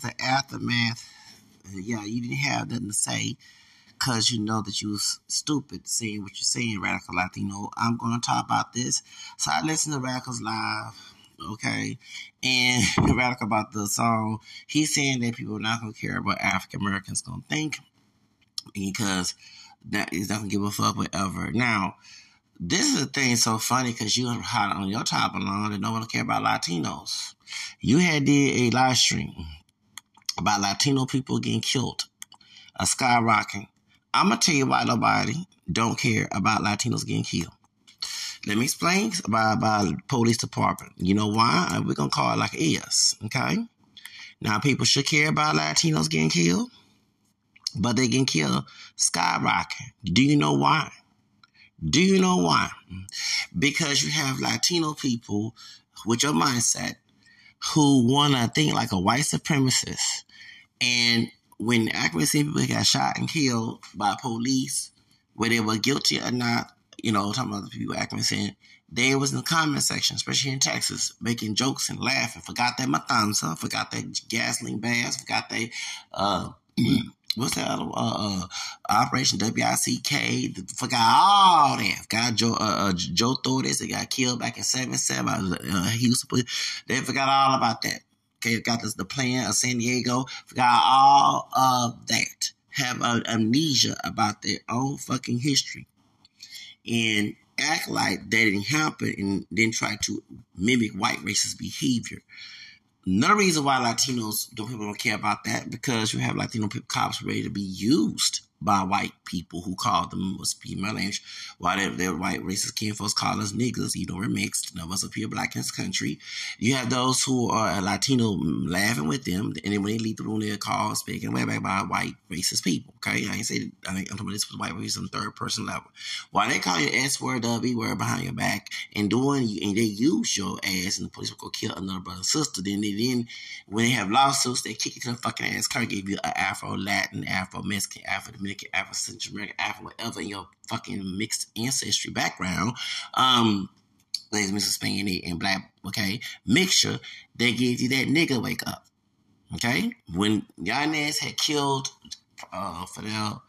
the aftermath, yeah, you didn't have nothing to say because you know that you was stupid saying what you're saying, Radical Latino. I'm going to talk about this. So I listened to Radicals Live, okay, and Radical about the song. He's saying that people are not going to care what African Americans going to think because that is not going to give a fuck whatever. Now, this is the thing so funny because you hot on your top along that no one care about Latinos. You had did a live stream about Latino people getting killed, a skyrocketing. I'm gonna tell you why nobody don't care about Latinos getting killed. Let me explain about about police department. You know why? Uh, we're gonna call it like it is. Okay. Now people should care about Latinos getting killed, but they getting killed skyrocketing. Do you know why? Do you know why? Because you have Latino people with your mindset who want to think like a white supremacist. And when African American people got shot and killed by police, whether they were guilty or not, you know, talking about the people African they was in the comment section, especially in Texas, making jokes and laughing. Forgot that matanza, forgot that gasoline bags, forgot that uh, what's that other uh, uh, Operation WICK? Forgot all that. Forgot Joe uh, uh, Joe Torres that got killed back in seven seven. Uh, put. They forgot all about that. Okay, got this, the plan of San Diego. Forgot all of that. Have amnesia about their own fucking history, and act like that didn't happen, and then try to mimic white racist behavior. Another reason why Latinos don't people don't care about that because you have Latino cops ready to be used by white people who call them must be my language. Why their, their white racist kinfolks call us niggas, you know, we're mixed. None of us appear black in this country. You have those who are Latino mm, laughing with them, and then when they leave the room, they're called speaking way back by white racist people. Okay, I ain't say I ain't, I'm talking about this was white race on third person level. Why they call you S word, W word behind your back and doing and they use your ass, and the police will go kill another brother and sister. Then they then when they have lawsuits, they kick you to the fucking ass. Can't give you an Afro Latin, Afro Mexican, Afro Afro Central American, Afro, whatever in your fucking mixed ancestry background. Um, ladies, Mr. Spanish and black, okay, mixture that gives you that nigga wake up. Okay? When Yanez had killed uh Fidel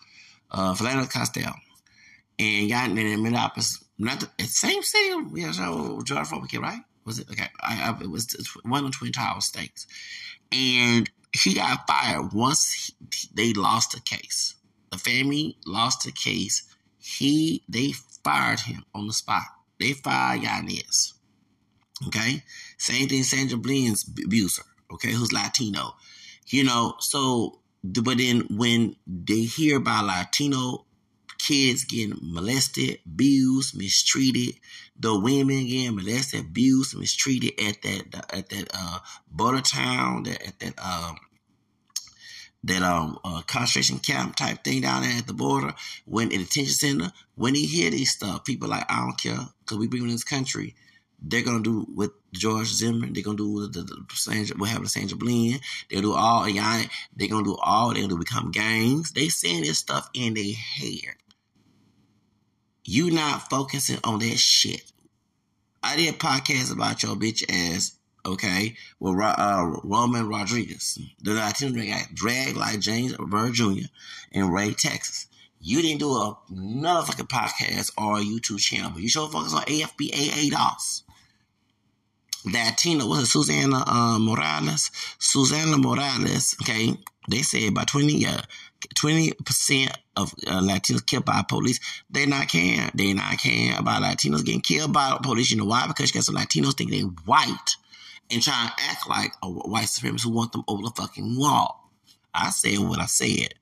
uh Fidel Castile and Yanez in Minneapolis, not the same city, yeah, so George Floyd right? Was it okay? I, I, it was one of the Twin Towers states. And he got fired once he, they lost the case. The family lost the case. He they fired him on the spot. They fired Yanez. Okay? Same thing Sandra Bland's abuser, okay, who's Latino. You know, so but then when they hear about Latino kids getting molested, abused, mistreated, the women getting molested, abused, mistreated at that at that uh border town, that at that um that um concentration camp type thing down there at the border, when in detention center, when he hear these stuff, people like I don't care because we bring in this country. They're gonna do with George Zimmerman. They're gonna do the, the, the Sandra, what happened to Sandra Bland. They'll do all. They're gonna do all. They're gonna become gangs. They saying this stuff in their head. You not focusing on that shit. I did a podcast about your bitch ass okay, with uh, Roman Rodriguez. The Latino got dragged like James Byrd Jr. in Ray, Texas. You didn't do a, another fucking podcast or a YouTube channel, but you show focus on AFBA ADOS. Latino, was it Susana uh, Morales? Susana Morales, okay, they said by 20, uh, 20% of uh, Latinos killed by police, they not caring. They not caring about Latinos getting killed by police. You know why? Because you got some Latinos think they white and try to act like a white supremacist who want them over the fucking wall. I said what I said.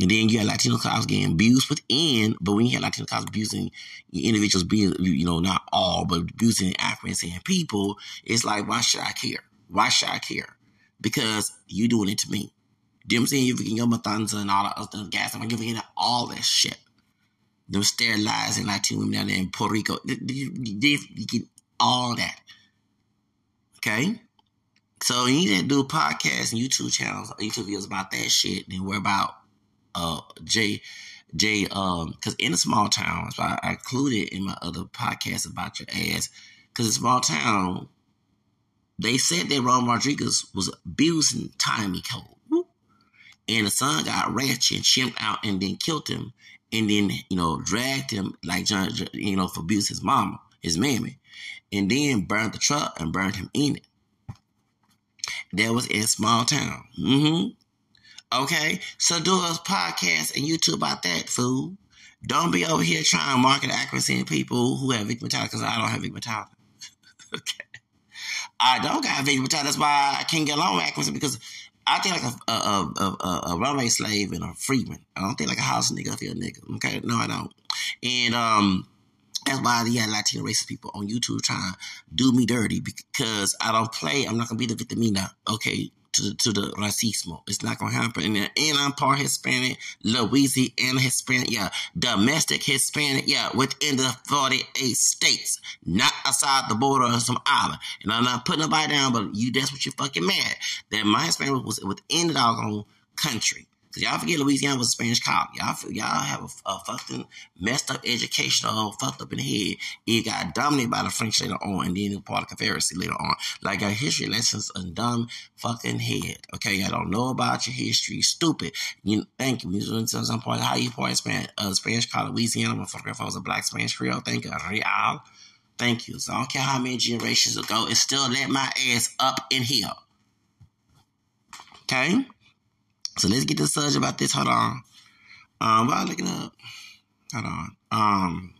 And then you got Latino cops getting abused within, but when you have Latino cops abusing individuals, being, you know, not all, but abusing African and people, it's like, why should I care? Why should I care? Because you doing it to me. You know what I'm saying? You're giving your matanza and all that other gas. I'm giving it all that shit. Them sterilizing Latino women down there in Puerto Rico. You get all that. Okay? So you need to do podcasts and YouTube channels, YouTube videos about that shit. And we're about uh Jay Jay um because in a small town, so I, I included in my other podcast about your ass. Cause a small town, they said that Ron Rodriguez was abusing Tommy Cole. And the son got ratchet and chimped out and then killed him and then, you know, dragged him like John, you know, for abuse his mama, his mammy, and then burned the truck and burned him in it. That was in small town. Mm-hmm. Okay, so do a podcast and YouTube about that, fool. Don't be over here trying to market accuracy in people who have mentality because I don't have mentality. okay. I don't got mentality. That's why I can't get along with accuracy because I think like a a, a, a, runaway slave and a freedman. I don't think like a house nigga. I feel nigga. Okay, no, I don't. And um, that's why the Latino racist people on YouTube trying to do me dirty because I don't play. I'm not gonna be the victimina. Okay, to the, to the racismo. It's not gonna happen. And, and I'm part Hispanic, Louisiana Hispanic, yeah, domestic Hispanic, yeah, within the 48 states, not outside the border of some island. And I'm not putting nobody down, but you, that's what you're fucking mad. That my Hispanic was within the doggone country. Cause y'all forget Louisiana was a Spanish colony. Y'all, y'all have a, a fucking messed up education, all fucked up in the head. It got dominated by the French later on, and then it was part of the Confederacy later on. Like our history lessons a dumb fucking head. Okay, y'all don't know about your history. Stupid. You thank you. You some point how you point Spanish, uh, Spanish colony, Louisiana. My photograph was a black Spanish Creole. Thank you, real. Thank you. So I don't care how many generations ago, it still let my ass up in here. Okay? So let's get the surge about this. Hold on. Um, while looking up, hold on. Um,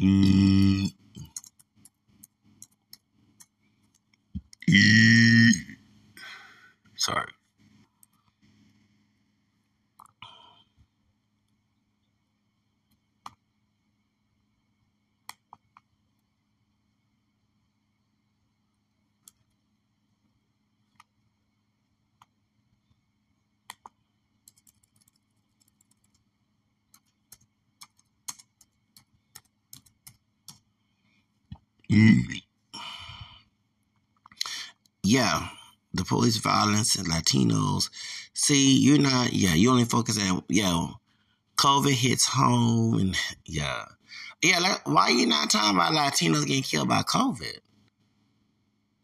mm. Sorry. Yeah, the police violence and Latinos. See, you're not. Yeah, you only focus at yeah. COVID hits home, and yeah, yeah. Like, why you not talking about Latinos getting killed by COVID?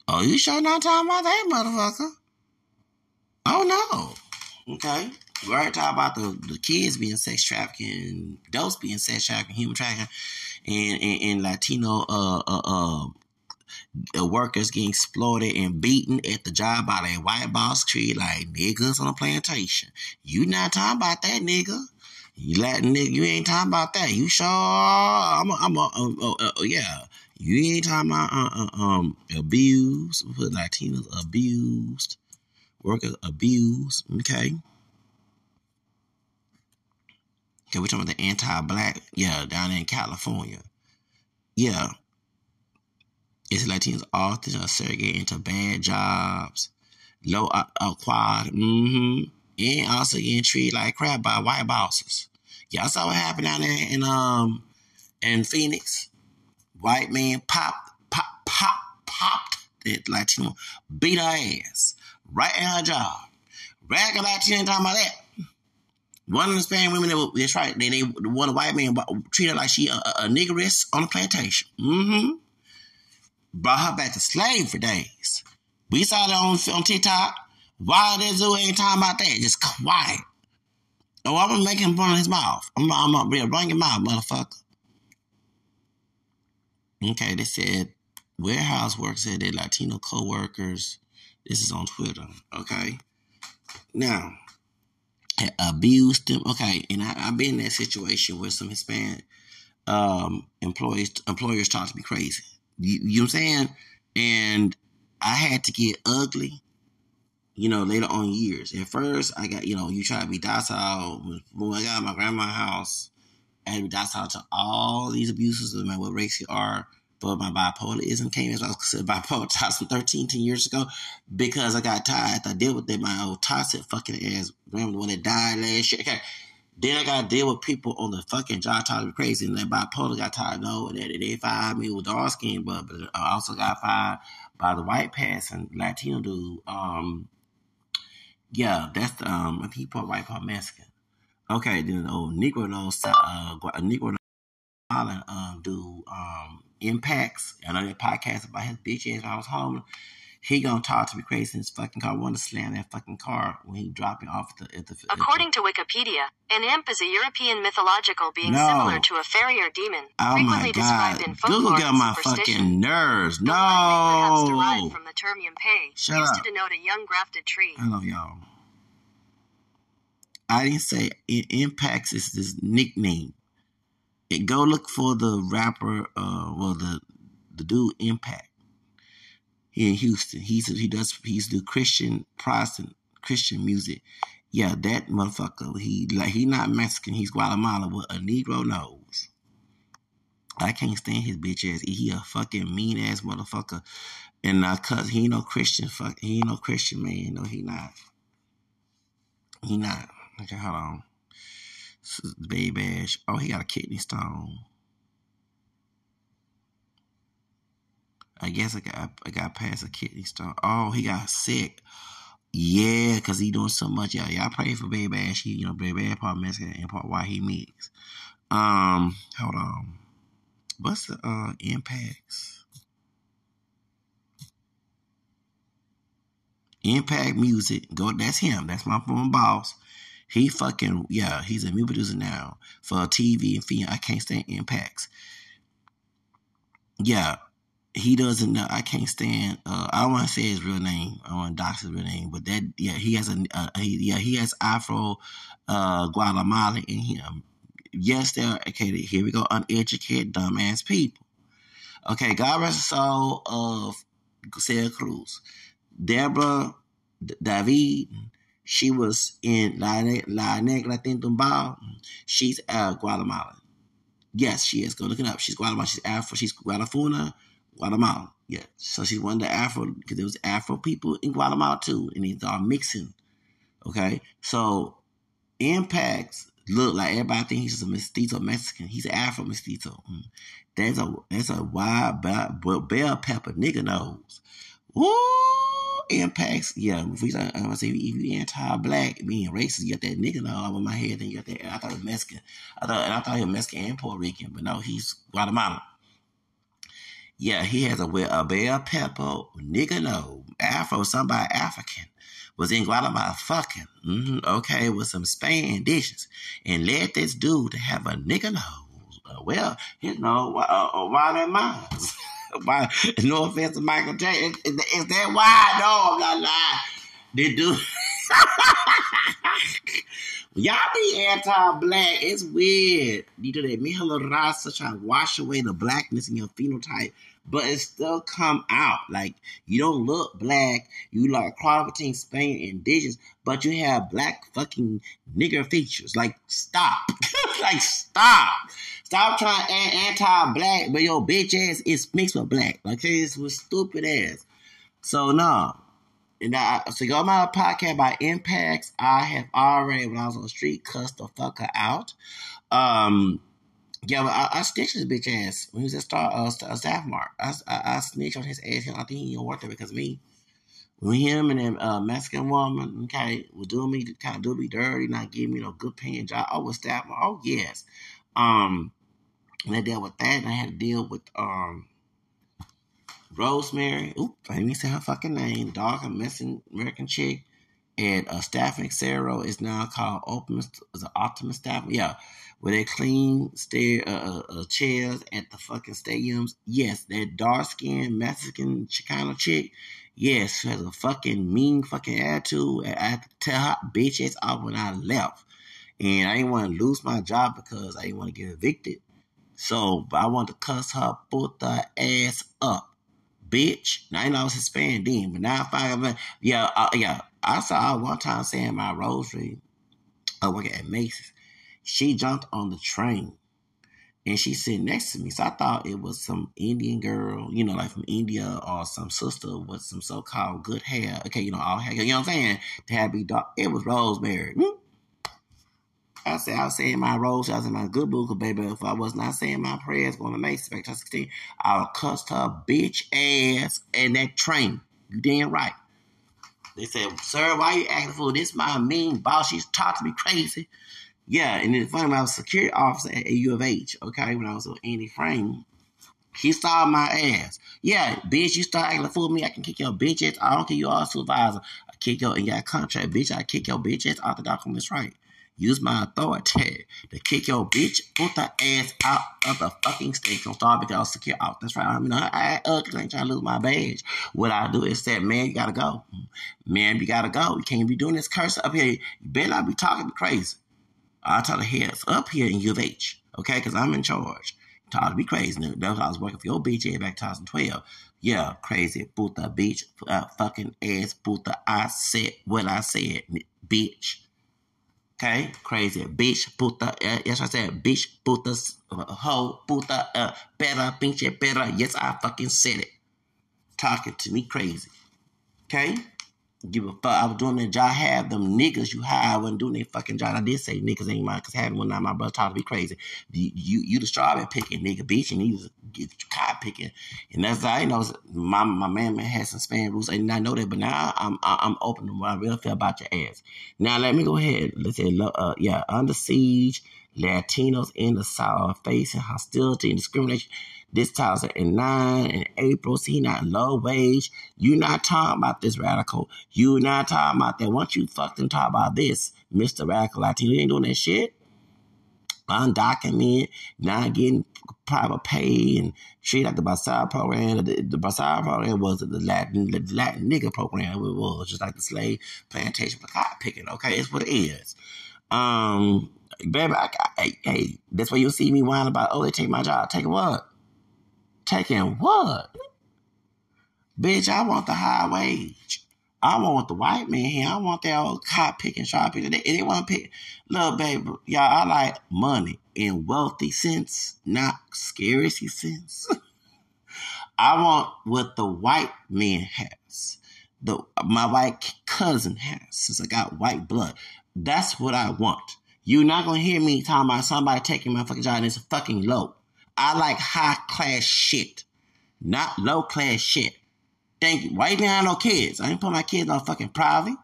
Oh, you sure not talking about that, motherfucker? Oh no. Okay. We already talked about the, the kids being sex trafficking, adults being sex trafficking, human trafficking, and, and, and Latino uh, uh, uh, uh, workers getting exploited and beaten at the job by that white boss tree like niggas on a plantation. You not talking about that nigga. You Latin nigga, you ain't talking about that. You sure? I'm a, I'm a, uh, uh, uh, yeah. You ain't talking about uh, uh, um abused, put Latinos abused, workers abused. Okay. Okay, we're talking about the anti-black, yeah, down in California. Yeah, Latinos often are segregated into bad jobs, low acquired, mm-hmm, and also getting treated like crap by white bosses. Y'all saw what happened down there in um in Phoenix. White man popped, pop, pop, popped that Latino, beat her ass right at her job. Rag Latino talking about that. One of the Spanish women, that, that's right, they, they one white man treated like she a, a, a niggeress on a plantation. Mm-hmm brought her back to slave for days. We saw that on, on TikTok. Why that zoo ain't talking about that? Just quiet. Oh, I'm gonna make him run his mouth. I'm, I'm gonna run your mouth, motherfucker. Okay, they said warehouse workers said their Latino co-workers. This is on Twitter. Okay, now abused them. Okay, and I, have been in that situation where some Hispanic um, employees employers talk to me crazy. You, you know what I'm saying? And I had to get ugly, you know, later on years. At first, I got, you know, you try to be docile. When I got my grandma's house, I had to be docile to all these abuses, no matter what race you are. But my bipolarism came as I was considered bipolar 2013, 10 years ago, because I got tired. I dealt with that, my old toxic fucking ass grandma, the one that died last year. Okay. Then I got to deal with people on the fucking job talking crazy, and that bipolar got tired. No, that they fired me with dark skin, but, but I also got fired by the white passing Latino dude. Um, yeah, that's the um. I think he white, part Mexican. Okay, then the old Negro knows uh, Negro Island um dude um impacts. And I know podcast about his bitch ass I was home. He gonna talk to me crazy in his fucking car. Want to slam that fucking car when he drop it off at the, at the According at the, to Wikipedia, an imp is a European mythological being No. similar to a fairy or demon, Oh frequently my god, described in Google folklore got and my fucking nerves. The word may perhaps No. derive from the term yampe, Shut used up. to denote a young grafted tree. Hello, y'all. I didn't say it impacts is this nickname. It, go look for the rapper, uh, well the the dude Impact. In Houston. He's he does he's do Christian Protestant Christian music. Yeah, that motherfucker. He like he not Mexican. He's Guatemala with a Negro nose. I can't stand his bitch ass. He a fucking mean ass motherfucker. And uh, cause he no Christian fuck he no Christian man. No, he not. He not. Okay, hold on. This is Baby Ash. Oh, he got a kidney stone. I guess I got I got past a kidney stone. Oh, he got sick. Yeah, because he doing so much. Yeah, y'all pray for Baby Ash. He, you know, Baby Ash part Mexican and part why he mix. Um, hold on. What's the uh impacts? Impact Music. Go. That's him. That's my former boss. He fucking yeah. He's a music producer now for TV and film. I can't stand Impacts. Yeah, he doesn't know. I can't stand. Uh, I don't want to say his real name. I want to his real name. But that yeah, he has a uh, he, yeah he has Afro uh, Guatemala in him. Yes, they're okay. Here we go. Uneducated, dumbass people. Okay, God rest the soul of Celia Cruz. Deborah D- David, she was in La, La Negra Tiene Tumbao. She's uh, Guatemalan. Yes, she is. Go look it up. She's Guatemala. She's Afro. She's Guatemala, Guatemala. Yeah. So she's one of the Afro, because there was Afro people in Guatemala too, and these are mixing. Okay. So impacts look like everybody thinks he's a mestizo Mexican. He's an Afro mestizo. Mm. There's a there's a wide bell, bell pepper nigga nose. Woo! Impacts, yeah. If we, I to say if you anti-black, being racist, you got that nigga nose over my head, and you got that. I thought it was Mexican. I thought, and I thought he was Mexican and Puerto Rican, but no, he's Guatemala. Yeah, he has a, a bell pepper nigga nose. Afro, somebody African was in Guatemala fucking, hmm okay, with some Spain dishes, and let this dude to have a nigga nose. Uh, well, you know, uh, uh, why that mine? why? No offense to Michael J. Is, is, is that why? No, I'm not lying. They do. Y'all be anti-black. It's weird. You do that Mihalo Rasa try to wash away the blackness in your phenotype, but it still come out. Like you don't look black. You like cross between Spain indigenous, but you have black fucking nigger features. Like stop. like stop. Stop trying anti-black, but your bitch ass is mixed with black. Okay, this was stupid ass. So no. And I, so go my podcast by Impacts. I have already, when I was on the street, cussed the fucker out. Um, yeah, but I, I snitched his bitch ass when he was at Star uh, Staffmark. I, I, I snitched on his ass. I think he don't work there because me. When him and that uh, Mexican woman, okay, was doing me kind of do me dirty, not giving me no good paying job. I was Staffmark. Oh yes. Um, and I dealt with that, and I had to deal with um. Rosemary, oop, I didn't even say her fucking name, dog, a missing American chick, and uh, Staffing Xero is now called Optimus, is Optimus Staff. Yeah, where they clean stair, uh, uh, uh, chairs at the fucking stadiums. Yes, that dark skinned Mexican Chicano chick, yes, she has a fucking mean fucking attitude. I had to tell her bitch ass off when I left. And I didn't want to lose my job because I didn't want to get evicted. So, but I wanted to cuss her puta ass up bitch. Now I know I was Hispanic then, but now I find yeah, uh, yeah. I saw her one time saying my rosary, uh, working at Macy's. She jumped on the train and she sitting next to me. So I thought it was some Indian girl, you know, like from India or some sister with some so called good hair. Okay, you know, all hair, you know what I'm saying? To have be dark. It was Rosemary. Hmm? I said I was saying my rose, I was in my good book, baby. If I was not saying my prayers going to make Spectre 16, I would cuss her bitch ass in that train. You damn right. They said, sir, why you acting fool? This my mean boss. She's talking to me crazy. Yeah, and it's funny, I was security officer at U of H, okay, when I was with Andy Frain. He saw my ass. Yeah, bitch, you start acting fool me, I can kick your bitch ass. I don't care you all supervisor. I kick your, and you got contract, bitch. I kick your bitch ass off the documents right use my authority to kick your bitch, put the ass out of the fucking station star because I was secure out. That's right. I mean, I, I uh, ugly ain't trying to lose my badge. What I do is say, man, you gotta go. Man, you gotta go. You can't be doing this curse up here. You better not be talking crazy. I tell the heads up here in U of H, okay? Because I'm in charge. Talk to be crazy. That's I was working for your here back 2012. Yeah, crazy puta bitch, uh, fucking ass puta. I said what I said, bitch. Okay, crazy bitch, puta. Uh, yes, I said bitch, puta, uh, hoe, puta, uh, better, pinche, better. Yes, I fucking said it. Talking to me crazy. Okay give a fuck. I was doing that job. I Have them niggas you hire I wasn't doing their fucking job. I did say niggas ain't mine because having one night my brother taught to be crazy. You you, you the strawberry picking nigga bitch and he was get cotton picking. And that's how I know my my man man had some span rules. I not know that, but now I'm I'm open to what I really feel about your ass. Now let me go ahead. Let's say uh, yeah, under siege. Latinos in the South facing hostility and discrimination this 2009 in April. See, not low wage. you not talking about this radical. you not talking about that. Once you fucking talk about this, Mr. Radical Latino, you ain't doing that shit. Undocumented, not getting private pay and treat like the Bracero program. The, the Bracero program was the Latin, the Latin nigga program. It was just like the slave plantation for cotton picking. Okay, it's what it is. Um, baby, I, I, hey, that's why you see me whining about, oh, they take my job. Take what? Taking what? Bitch, I want the high wage. I want the white man here. I want that old cop picking, shop picking. They, they want to pick. Look, baby, y'all, I like money in wealthy sense, not scary sense. I want what the white man has. The my white cousin has, since I got white blood. That's what I want. You're not gonna hear me talking about somebody taking my fucking job and it's fucking low. I like high class shit, not low class shit. Thank you. Why you think I no kids? I ain't put my kids on fucking private.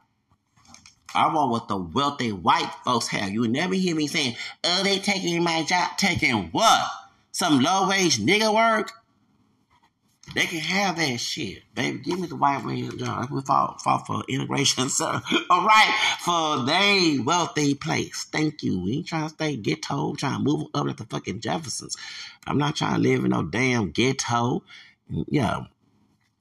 I want what the wealthy white folks have. You never hear me saying, oh, they taking my job. Taking what? Some low wage nigga work? They can have that shit, baby. Give me the white man job. We fought, fought for integration, sir. All right, for they wealthy place. Thank you. We ain't trying to stay ghetto, trying to move up like the fucking Jeffersons. I'm not trying to live in no damn ghetto. Yeah.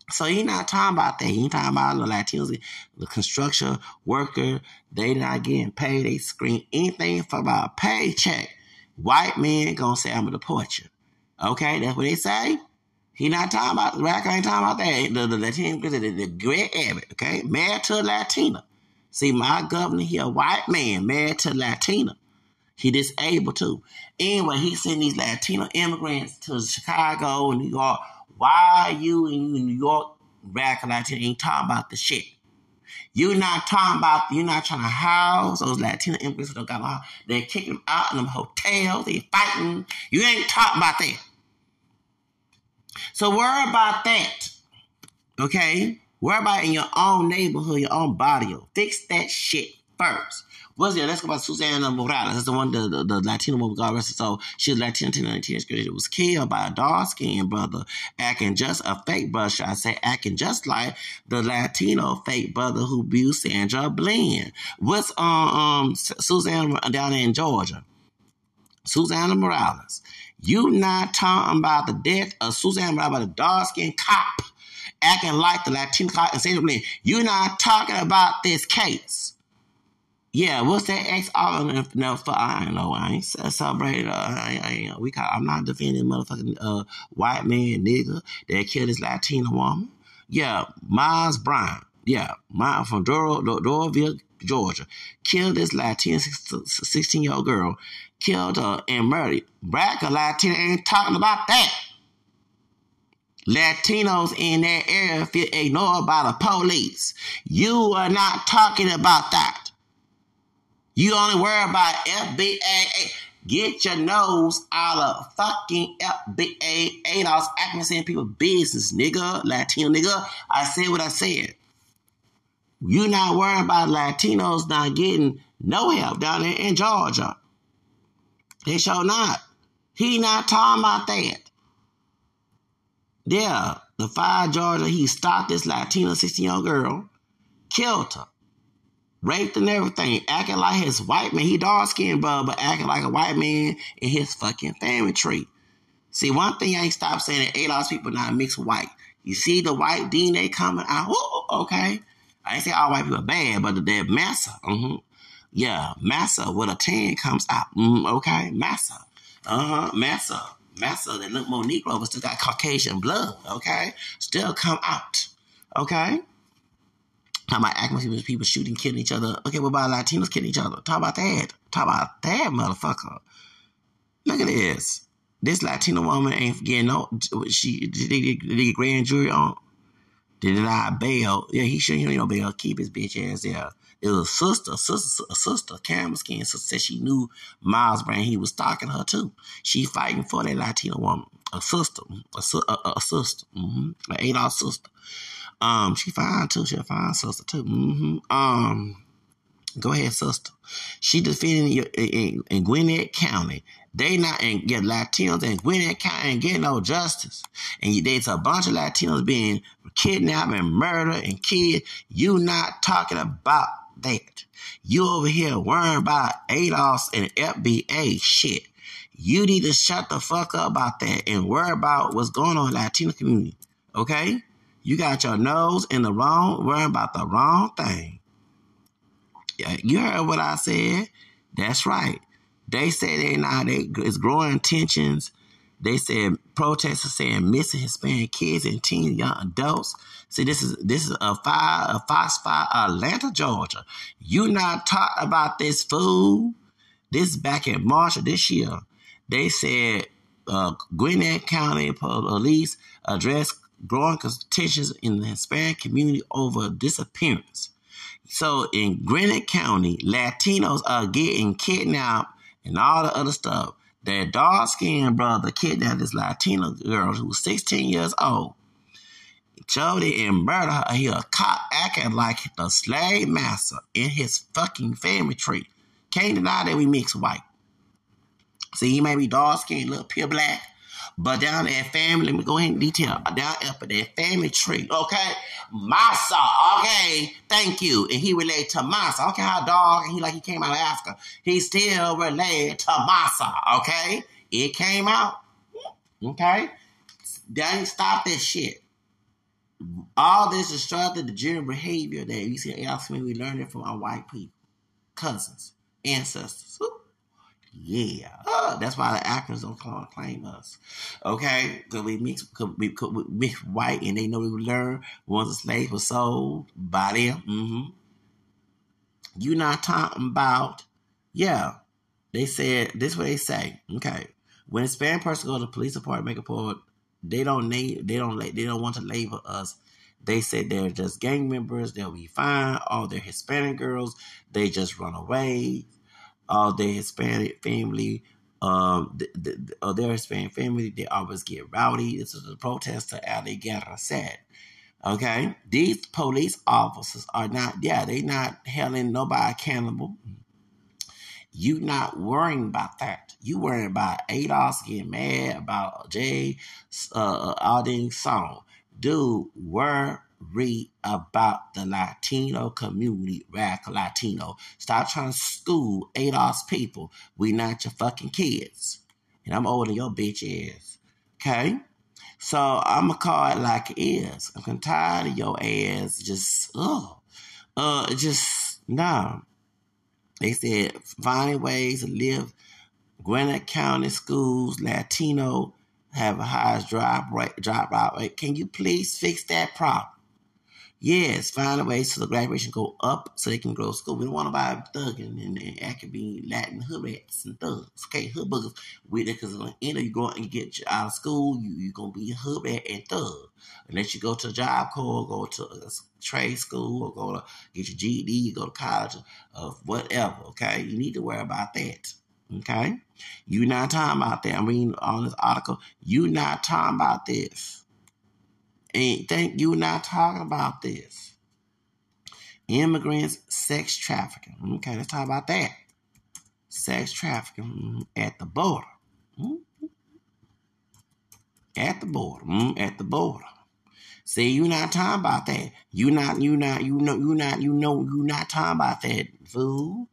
So he not talking about that. He talking about the Latinos, the construction worker. They not getting paid. They scream anything for about a paycheck. White man gonna say I'm gonna deport you. Okay, that's what they say. He not talking about Rack I ain't talking about that. The, the Latino the, the Greg Abbott, okay? Married to a Latina. See, my governor, he a white man married to Latina. He disabled too. Anyway, he sent these Latino immigrants to Chicago and New York. Why you in New York, Rack Latina ain't talking about the shit? You're not talking about, you're not trying to house those Latino immigrants that got out. They're kicking them out in them hotels. They're fighting. You ain't talking about that. So worry about that. Okay? Worry about in your own neighborhood, your own barrio. Fix that shit first. What's the let's go about Susana Morales. That's the one the, the, the Latino woman got arrested. So she's Latina girl. She was killed by a dark skinned brother acting just a fake brother, should I say, acting just like the Latino fake brother who abused Sandra Bland. What's um, um Susanna down there in Georgia? Susana Morales. You not talking about the death of Susan about a dark skinned cop acting like the Latino cop and saying You're not talking about this case. Yeah, what's that ex all no for I don't know. I ain't celebrated. Uh, I, I, we call, I'm not defending motherfucking uh, white man nigga that killed this Latina woman. Yeah, Miles Bryant. Yeah, Miles from Dor- Doraville, Georgia, killed this Latina 16 year old girl killed her and murdered. Black or Latino ain't talking about that. Latinos in that area feel ignored by the police. You are not talking about that. You only worry about FBA. Get your nose out of fucking FBA ADOS acting saying people business, nigga, Latino nigga. I said what I said. You not worrying about Latinos not getting no help down there in Georgia. They sure not. He not talking about that. Yeah, the fire Georgia, he stopped this Latina 16 year old girl, killed her, raped and everything, acting like his white man. He dark skinned, bro, but acting like a white man in his fucking family tree. See, one thing I ain't stop saying that ADOS people not mixed white. You see the white DNA coming out. Ooh, okay. I ain't say all white people are bad, but the massa. Mm-hmm. Yeah, massa with a 10 comes out. Mm, okay, massa. Uh huh, massa. Massa that look more Negro but still got Caucasian blood. Okay, still come out. Okay. Talk about acting people shooting, killing each other. Okay, what about Latinos killing each other? Talk about that. Talk about that, motherfucker. Look at this. This Latino woman ain't getting no. She did they, did they get grand jury on? Did deny bail? Yeah, he shouldn't. He no bail. Keep his bitch ass there. It was a sister, a sister, a sister, camera skin sister said she knew Miles Brown. He was stalking her too. She fighting for that Latino woman, a sister, a, a, a sister, mm-hmm. an ADOS sister. Um, she fine too. She a fine sister too. Mm-hmm. Um, go ahead, sister. She defending in, in, in Gwinnett County. They not and get Latinos in Gwinnett County and get no justice. And there's a bunch of Latinos being kidnapped and murdered and killed. You not talking about that. You over here worrying about ADOS and FBA shit. You need to shut the fuck up about that and worry about what's going on in the Latino community. Okay? You got your nose in the wrong, worrying about the wrong thing. You heard what I said. That's right. They say they now they it's growing tensions. They said protesters saying missing Hispanic kids and teen young adults. See, this is this is a fire, a Fox 5, Atlanta, Georgia. You not talk about this fool. This back in March of this year. They said uh, Gwinnett County Police addressed growing tensions in the Hispanic community over disappearance. So in Gwinnett County, Latinos are getting kidnapped and all the other stuff. That dark skinned brother kidnapped this Latina girl who was 16 years old. Jody and murder her. He a cop acting like the slave master in his fucking family tree. Can't deny that we mix white. See, he may be dark skinned, little pure black, but down there, family, let me go ahead and detail. Down up that family tree, okay? Massa, okay? Thank you. And he related to Massa. Care how dog, he like he came out of Africa. He still related to Massa, okay? It came out, okay? Then stop that shit. All this destructive, degenerate behavior that we see else me, we learned it from our white people, cousins, ancestors. Yeah, uh, that's why the actors don't claim us. Okay, because we mix, cause we, cause we mix white, and they know we learn once a slave was sold by them. Mm-hmm. You not talking about? Yeah, they said this. What they say? Okay, when a Hispanic person go to the police department, make a report, they don't name, they don't, they don't want to label us. They said they're just gang members. They'll be fine. All they're Hispanic girls. They just run away all their Hispanic family, um, the, the, uh, their Hispanic family, they always get rowdy. This is a protest to Ali Guerra said. Okay, these police officers are not, yeah, they not holding nobody accountable. You not worrying about that. You worrying about ADOS getting mad about Jay uh, Aldean's song. Dude, worry read about the Latino community, radical Latino. Stop trying to school ADOS people. We not your fucking kids. And I'm older than your bitch is. Okay? So I'm gonna call it like it is. I'm tired of your ass just, ugh. Uh, just, no. They said finding ways to live Gwinnett County schools, Latino have a highest drop rate, drop rate. Can you please fix that problem? Yes, find a way so the graduation go up so they can grow school. We don't want to buy thugging and, and being Latin hood rats and thugs. Okay, hood boogers with it because you know you go out and get out of school, you you're gonna be a hood rat and thug. Unless you go to a job corps, go to a trade school, or go to get your GED, go to college, or whatever. Okay, you need to worry about that. Okay, you not talking about that. I'm reading on this article. You not talking about this. And think you not talking about this. Immigrants, sex trafficking. Okay, let's talk about that. Sex trafficking mm-hmm, at the border. Mm-hmm. At the border. Mm-hmm, at the border. See, you not talking about that. You not, you not, you know, you not, you know, you not talking about that, fool.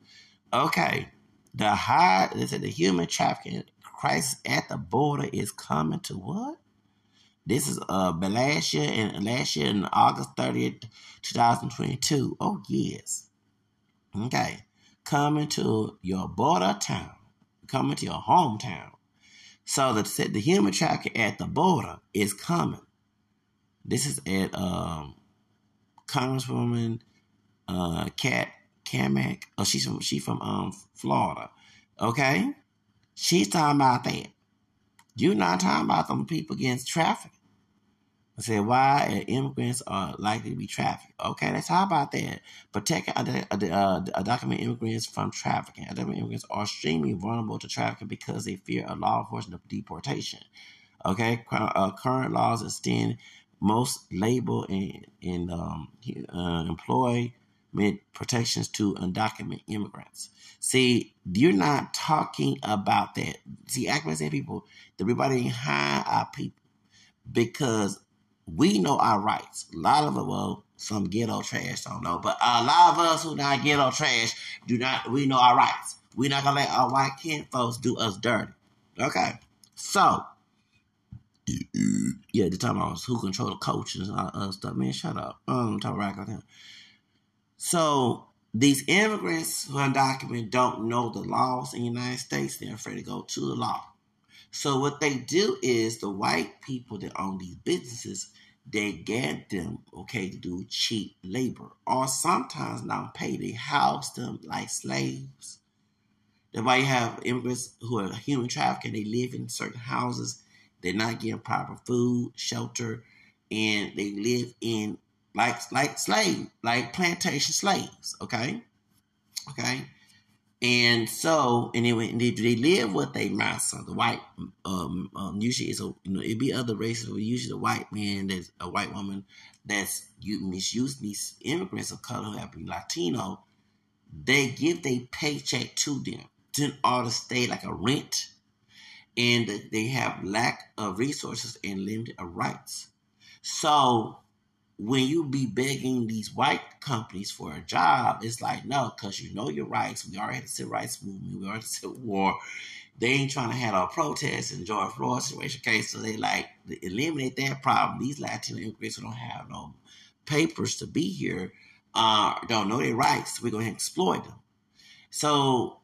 Okay. The high, they said the human trafficking crisis at the border is coming to what? This is uh last year and last year in August 30th, 2022. Oh yes. Okay. Coming to your border town. Coming to your hometown. So the the human trafficking at the border is coming. This is at um Congresswoman uh Kat Cammack. Oh, she's from she from um Florida. Okay? She's talking about that. You're not talking about them people against traffic. I said, why immigrants are likely to be trafficked. Okay, let's talk about that. Protect uh, undocumented immigrants from trafficking. Undocumented immigrants are extremely vulnerable to trafficking because they fear a law enforcement deportation. Okay, uh, current laws extend most labor and, and um, uh, employment protections to undocumented immigrants. See, you're not talking about that. See, Afghanistan people, everybody high our people because we know our rights. A lot of it, well, some ghetto trash don't know, but a lot of us who not ghetto trash do not. We know our rights. We're not gonna let our white kin folks do us dirty. Okay, so yeah, the time I was who control the coaches and all other stuff. Man, shut up. Um, talk right with him. So these immigrants who are undocumented don't know the laws in the United States. They're afraid to go to the law. So what they do is the white people that own these businesses they get them, okay, to do cheap labor or sometimes not pay. They house them like slaves. They might have immigrants who are human trafficking. They live in certain houses. They're not getting proper food, shelter, and they live in like like slave, like plantation slaves. Okay, okay. And so, and then they, they live with a master, the white, um, um, usually it's a, you know, it'd be other races, but usually the white man, that's a white woman that's you misusing these immigrants of color been Latino, they give their paycheck to them to order to stay like a rent, and they have lack of resources and limited rights. So when you be begging these white companies for a job, it's like, no, because you know your rights. We already had the civil rights movement. We already had the civil war. They ain't trying to have a protest in George Floyd situation. Okay, so they like eliminate that problem. These Latino immigrants who don't have no papers to be here uh, don't know their rights. We're going to exploit them. So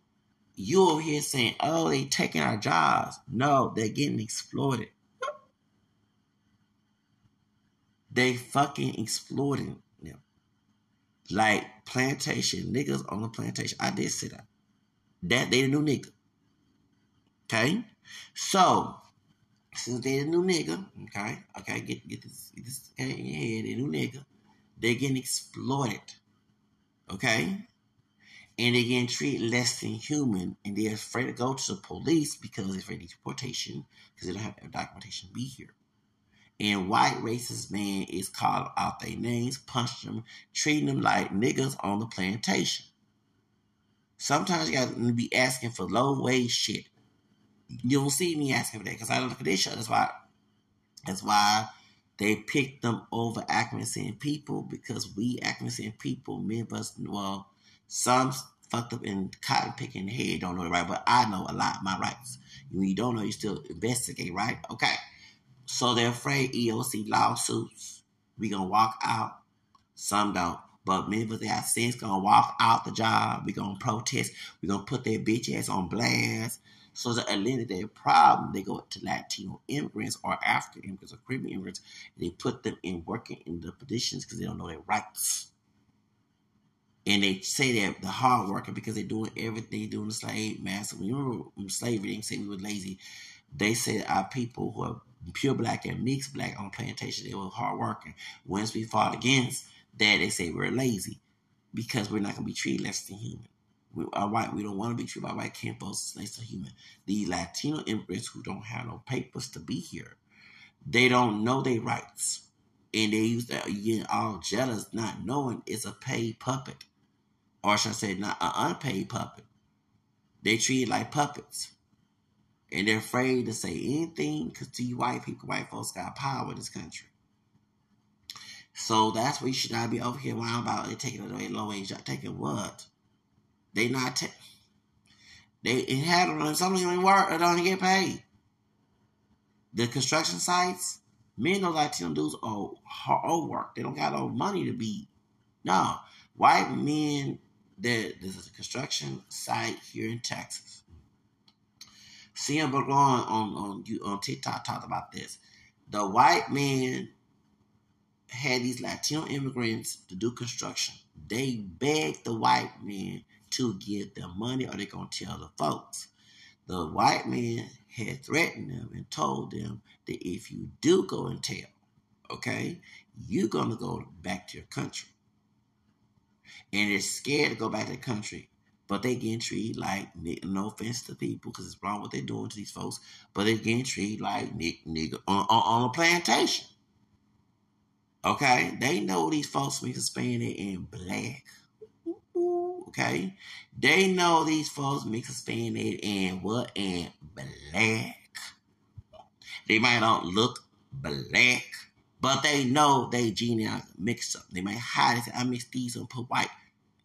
you over here saying, oh, they taking our jobs. No, they're getting exploited. They fucking exploiting them. Like plantation niggas on the plantation. I did say that. That they the new nigga. Okay? So, since they the new nigga, okay, okay, get get this, get this okay, yeah, they new nigga. They're getting exploited. Okay? And they're getting treated less than human, and they're afraid to go to the police because they're afraid of deportation, because they don't have documentation to be here and white racist man is called out their names, punching them, treating them like niggas on the plantation. Sometimes you gotta be asking for low wage shit. You don't see me asking for that because I don't look at this show. That's why. That's why they picked them over accuracy people because we accuracy people, many of us, well, some fucked up in cotton picking head don't know the right, but I know a lot of my rights. When you don't know, you still investigate, right? Okay. So they're afraid EOC lawsuits. We gonna walk out. Some don't. But us that sense gonna walk out the job. We gonna protest. We gonna put their bitch ass on blast. So the eliminate their problem, they go to Latino immigrants or African immigrants or Caribbean immigrants. They put them in working in the positions because they don't know their rights. And they say they're the hard worker because they're doing everything, doing the slave master. When you remember slavery, they say we were lazy. They say our people who are pure black and mixed black on plantation, they were hard working. Once we fought against that, they say we're lazy because we're not going to be treated less than human. We are white. We don't want to be treated by white campos less than human. The Latino immigrants who don't have no papers to be here, they don't know their rights. And they use that getting all jealous, not knowing it's a paid puppet. Or should I say, not an unpaid puppet. They treat it like puppets. And they're afraid to say anything because to you white people, white folks got power in this country. So that's why you should not be over here whining about they taking away low wage job. Taking what? They not ta- they it had them some of them work or don't get paid. The construction sites, men those Latino dudes are hard work. They don't got no money to be. No. White men that this is a construction site here in Texas. CM Burgon on on on TikTok talked about this. The white man had these Latino immigrants to do construction. They begged the white men to give them money or they're to tell the folks. The white man had threatened them and told them that if you do go and tell, okay, you're to go back to your country. And they're scared to go back to the country. But they getting treated like, no offense to people because it's wrong what they're doing to these folks, but they're getting treated like nigga on, on, on a plantation. Okay, they know these folks mix Hispanic and black. Okay, they know these folks mix Hispanic and what and black. They might not look black, but they know they genealogy mixed up. They might hide it. I mix these and put white.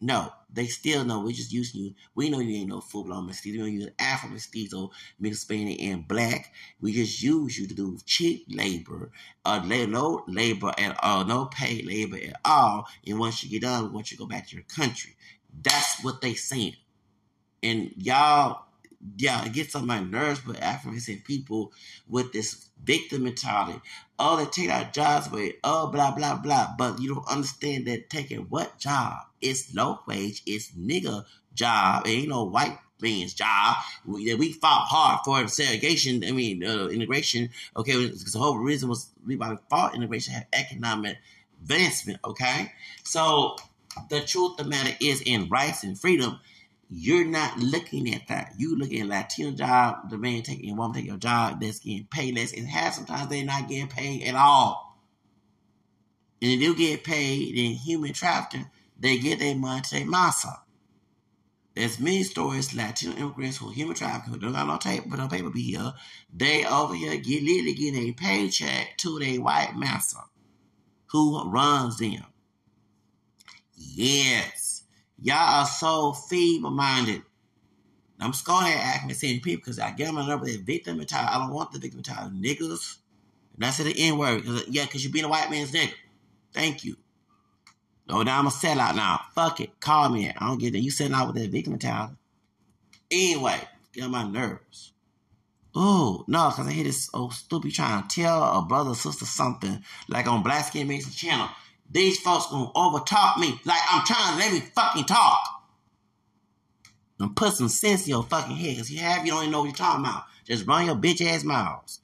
No, they still know. We're just using you. We know you ain't no full blown mestizo. You an Afro mestizo, mixed Spanish and black. We just use you to do cheap labor, uh, no labor at all, no paid labor at all. And once you get done, we want you to go back to your country. That's what they saying. And y'all, yeah, it gets on my nerves with African people with this victim mentality. Oh, they take our jobs away. Oh, blah, blah, blah. But you don't understand that taking what job? It's low wage. It's nigga job. It ain't no white man's job. We, we fought hard for segregation. I mean, uh, integration. Okay, because the whole reason was we fought integration have economic advancement. Okay, so the truth of the matter is, in rights and freedom, you're not looking at that. You look at Latino job, the man taking a woman taking your job that's getting paid less, and half sometimes they're not getting paid at all. And if they get paid in human trafficking, they get their money to their massa. There's many stories Latino immigrants who human trafficking who don't got no tape, but no paper be here. They over here get literally getting a paycheck to their white master who runs them. Yes. Y'all are so feeble minded. I'm just going ask me saying people because I get my nerve with victim mentality. I don't want the victim mentality. Niggas. That's the N word. Uh, yeah, because you're being a white man's nigga. Thank you. Oh, now I'm a sellout now. Fuck it. Call me. I don't get that. You selling out with that victim mentality. Anyway, get on my nerves. Oh, no, because I hear this old stupid trying to tell a brother sister something like on Black Skin Mason channel. These folks gonna overtalk me like I'm trying to let me fucking talk. And put some sense in your fucking head, because you have, you don't even know what you're talking about. Just run your bitch ass mouths.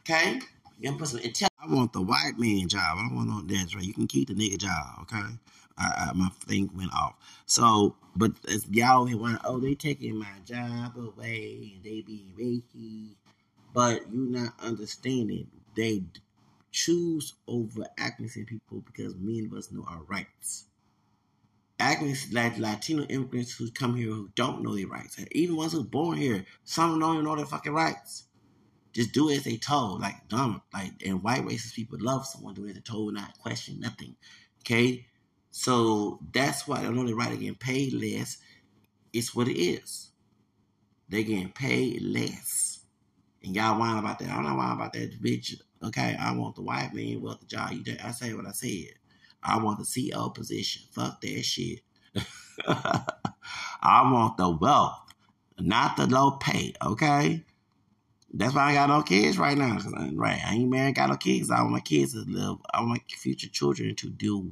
Okay? You put some intelligence. I want the white man job. I don't want no that's right. You can keep the nigga job, okay? I, I, my thing went off. So, but y'all here want, oh, they taking my job away and they be Reiki. But you not understanding. They choose over acclimating people because many of us know our rights. Acclimates like Latino immigrants who come here who don't know their rights. Even ones who born here, some don't even know their fucking rights. Just do as they told, like dumb, like and white racist people love someone doing as they told, not question nothing. Okay, so that's why they don't know their right getting paid less. It's what it is. They getting paid less, and y'all whine about that. I don't know why about that, bitch. Okay, I want the white man with the job. You I say what I said. I want the CEO position. Fuck that shit. I want the wealth. not the low pay. Okay, that's why I got no kids right now. Cause I, right, I ain't married, got no kids. I want my kids to live. I want my future children to do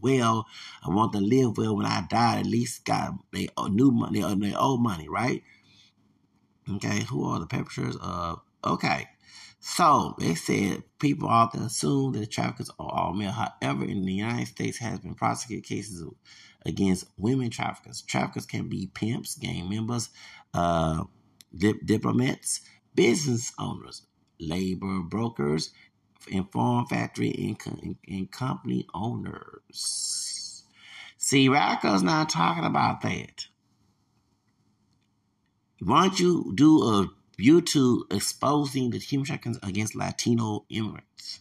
well. I want to live well when I die. At least got they uh, new money, they old money, right? Okay, who are the perpetrators of? Okay, so they said people often assume that traffickers are all male. However, in the United States, has been prosecuted cases against women traffickers. Traffickers can be pimps, gang members, uh, dip- diplomats, business owners, labor brokers, and inform factory and, and company owners. See, Radical's not talking about that. Why don't you do a YouTube exposing the human trafficking against Latino immigrants?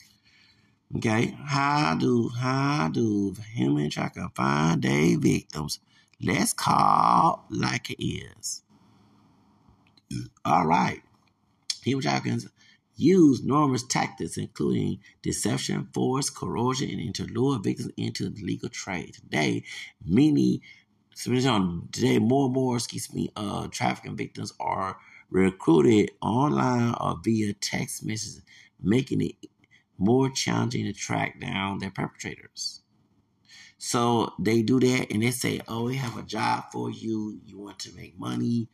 Okay, how do how do human trafficking find their victims? Let's call like it is. All right, human traffickers use numerous tactics, including deception, force, coercion, and to lure victims into the legal trade. Today, many today more and more excuse me uh trafficking victims are recruited online or via text messages, making it more challenging to track down their perpetrators. So they do that and they say, Oh, we have a job for you, you want to make money,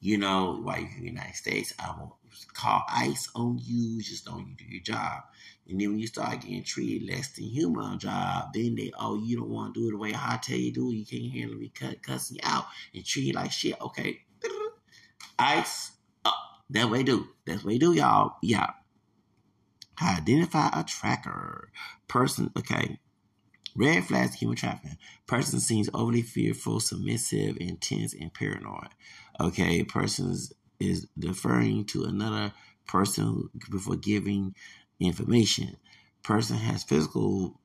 you know, while you're in the United States, I won't call ICE on you, just don't you do your job. And then when you start getting treated less than human on job, then they, oh, you don't want to do it the way I tell you do, you can't handle me cut, cussing you out and treat you like shit. Okay. ICE, oh, up. That way do. That's way do, y'all. Yeah. Identify a tracker. Person, okay. Red flags human trafficking. Person seems overly fearful, submissive, intense, and paranoid. Okay, person is deferring to another person before giving information. Person has physical.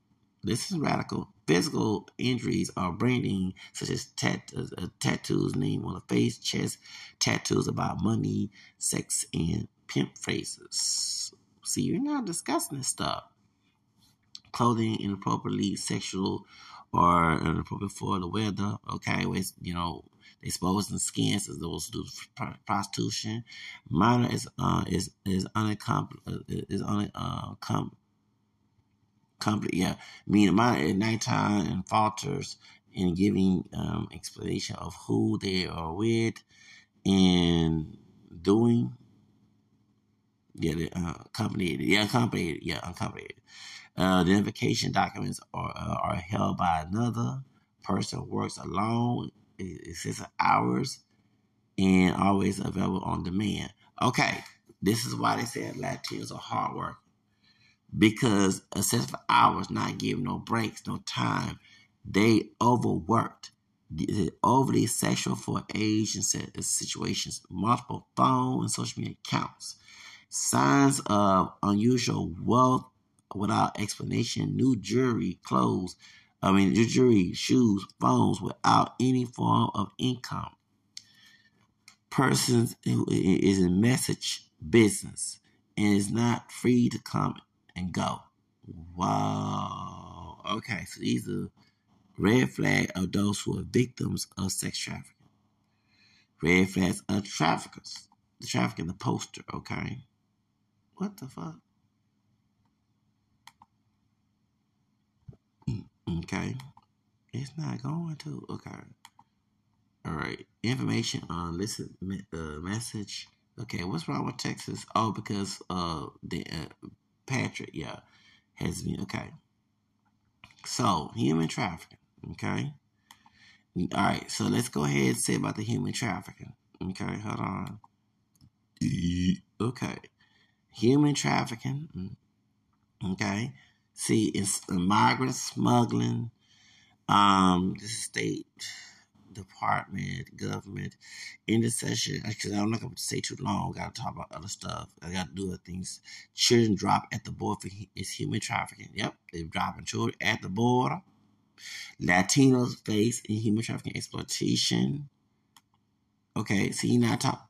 This is radical. Physical injuries are branding, such as tat, uh, tattoos, name on the face, chest, tattoos about money, sex, and pimp phrases. See, you're not discussing this stuff. Clothing inappropriately sexual or inappropriate for the weather. Okay, with you know exposing skins as those do prostitution. Minor is uh, is is unaccomplished is un com- complete yeah. Meaning minor at nighttime and falters in giving um, explanation of who they are with and doing. Yeah, the uh, accompanied. Yeah, accompanied. Yeah, accompanied. Uh, the identification documents are uh, are held by another person works alone says hours and always available on demand. Okay, this is why they said Latinos are hard work because for hours, not giving no breaks, no time. They overworked, overly sexual for age and situations, multiple phone and social media accounts, signs of unusual wealth without explanation, new jewelry, clothes, I mean, jewelry, shoes, phones without any form of income. Persons who is in message business and is not free to come and go. Wow. Okay, so these are red flag of those who are victims of sex trafficking. Red flags of traffickers. The trafficking, the poster, okay? What the fuck? Okay. It's not going to. Okay. All right. Information on listen uh, message. Okay. What's wrong with Texas? Oh, because uh the uh, Patrick, yeah, has been okay. So human trafficking. Okay. All right. So let's go ahead and say about the human trafficking. Okay. Hold on. Okay. Human trafficking. Mm, okay. See, it's migrant smuggling, um, the state department, government, intercession. Because I'm not going to stay too long. Got to talk about other stuff. I got to do other things. Children drop at the border. It's human trafficking. Yep, they're dropping children at the border. Latinos face in human trafficking exploitation. Okay, so he not talk.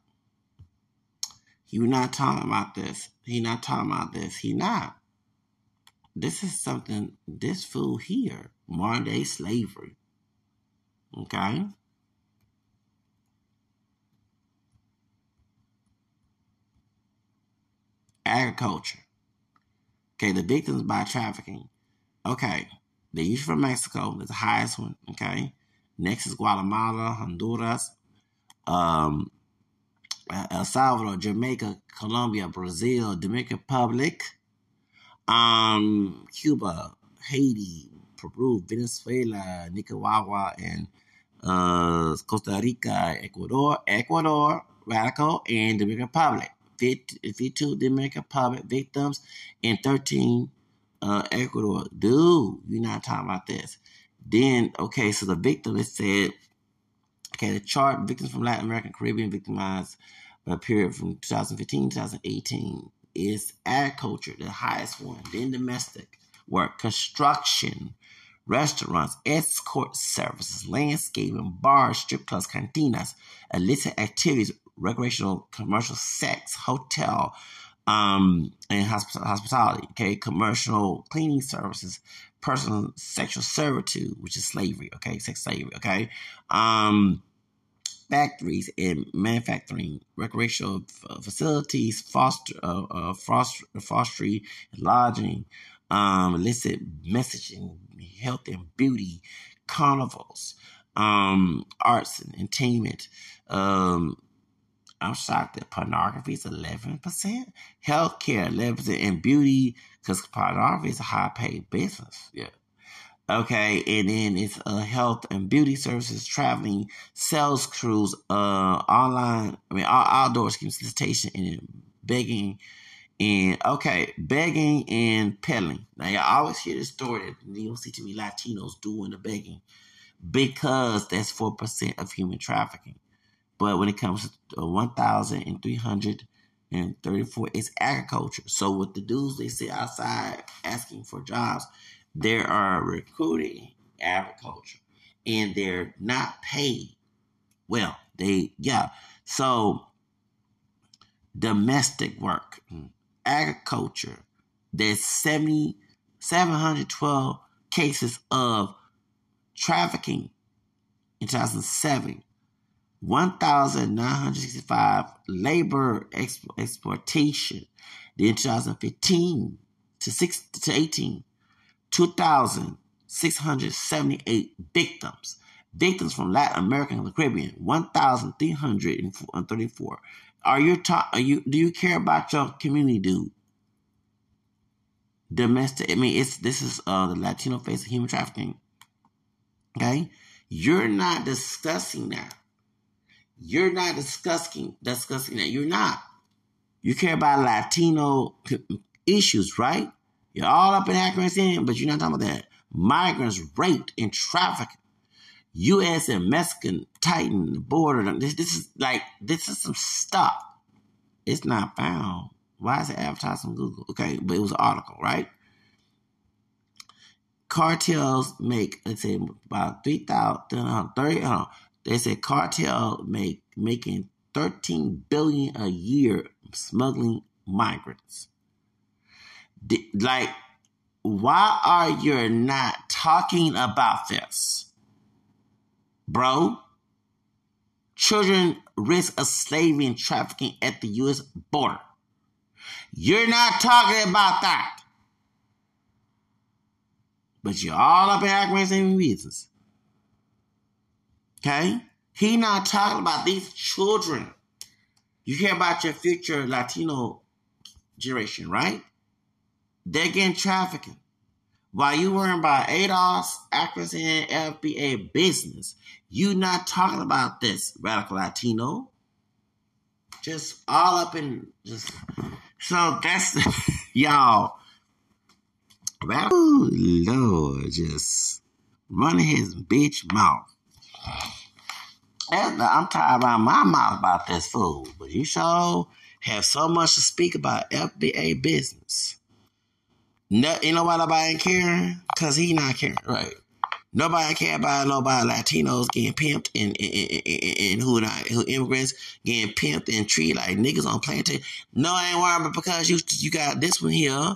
He not talking about this. He not talking about this. He not. This is something, this fool here, modern day slavery. Okay? Agriculture. Okay, the victims by trafficking. Okay, they're from Mexico. That's the highest one. Okay. Next is Guatemala, Honduras, um, El Salvador, Jamaica, Colombia, Brazil, Dominican Republic, um, Cuba, Haiti, Peru, Venezuela, Nicaragua, and uh, Costa Rica, Ecuador, Ecuador, Radical, and Dominican Republic. 52 Dominican Republic victims and 13 uh, Ecuador. Dude, you're not talking about this. Then, okay, so the victim, it said, okay, the chart victims from Latin American Caribbean victimized a period from 2015 2018 is agriculture, the highest one. Then domestic work, construction, restaurants, escort services, landscaping, bars, strip clubs, cantinas, illicit activities, recreational, commercial sex, hotel, um, and hospitality. Okay, commercial cleaning services, personal sexual servitude, which is slavery. Okay, sex slavery. Okay, um, factories and manufacturing, recreational facilities, foster, uh, uh, foster, fostering, lodging, um, illicit messaging, health and beauty, carnivals, um, arts and entertainment. Um, I'm shocked that pornography is 11%, healthcare 11%, and beauty, because pornography is a high paid business. Yeah. Okay, and then it's uh, health and beauty services, traveling, sales crews, uh, online, I mean, outdoor solicitation, and begging, and okay, begging and peddling. Now, you always hear the story that you don't see too many Latinos doing the begging because that's 4% of human trafficking. But when it comes to uh, 1,334, it's agriculture. So, with the dudes they sit outside asking for jobs, they are recruiting agriculture and they're not paid well. They, yeah. So, domestic work, agriculture, there's 70, 712 cases of trafficking in 2007. 1,965 labor exp- exploitation. Then 2015 to 6 to 18, 2,678 victims. Victims from Latin America and the Caribbean, 1,334. Are you ta- are you do you care about your community, dude? Domestic. I mean, it's this is uh the Latino face of human trafficking. Okay, you're not discussing that. You're not discussing discussing that. You're not. You care about Latino issues, right? You're all up in Afghanistan, but you're not talking about that. Migrants raped and trafficked. U.S. and Mexican tighten the border. This, this is like this is some stuff. It's not found. Why is it advertised on Google? Okay, but it was an article, right? Cartels make let's say about three thousand thirty. Uh, they said cartel make making thirteen billion a year smuggling migrants like, why are you not talking about this? Bro, children risk of slavery and trafficking at the U.S. border. You're not talking about that. But you're all up in aggravating reasons. Okay? He not talking about these children. You hear about your future Latino generation, right? They're getting trafficking. While you worrying about ADOS, accuracy, and FBA business, you not talking about this, radical Latino. Just all up in just so that's y'all. Oh Lord, just running his bitch mouth. I'm tired about my mouth about this fool, but you sure have so much to speak about FBA business. No, ain't nobody caring because he not caring, right? Nobody care about nobody Latinos getting pimped and, and, and, and who not who immigrants getting pimped and treated like niggas on plantation. No, I ain't worried, but because you you got this one here,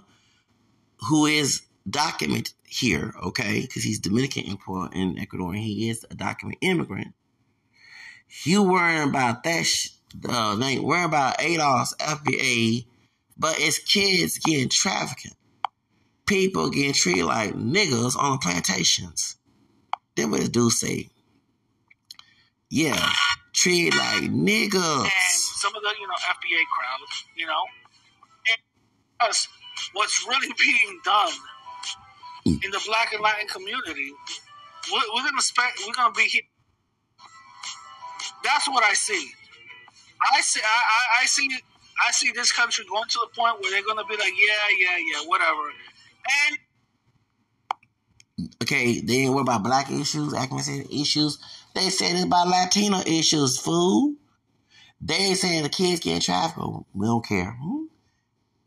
who is documented here, okay? Because he's Dominican import in Ecuador, and he is a documented immigrant. You worrying about that? Sh- uh, ain't worrying about ADOS, FBA But it's kids getting trafficked. People getting treated like niggas on plantations. Then what does do say? Yeah, treated like niggas. And some of the, you know, FBA crowd, you know, us, what's really being done in the black and Latin community, we're, we're gonna spend, we're gonna be here. That's what I see. I see, I, I, I see, I see this country going to the point where they're gonna be like, yeah, yeah, yeah, whatever. Okay, they ain't worry about black issues, accuracy issues. They said it's about Latino issues, fool. They ain't saying the kids getting trafficked. We don't care. Hmm?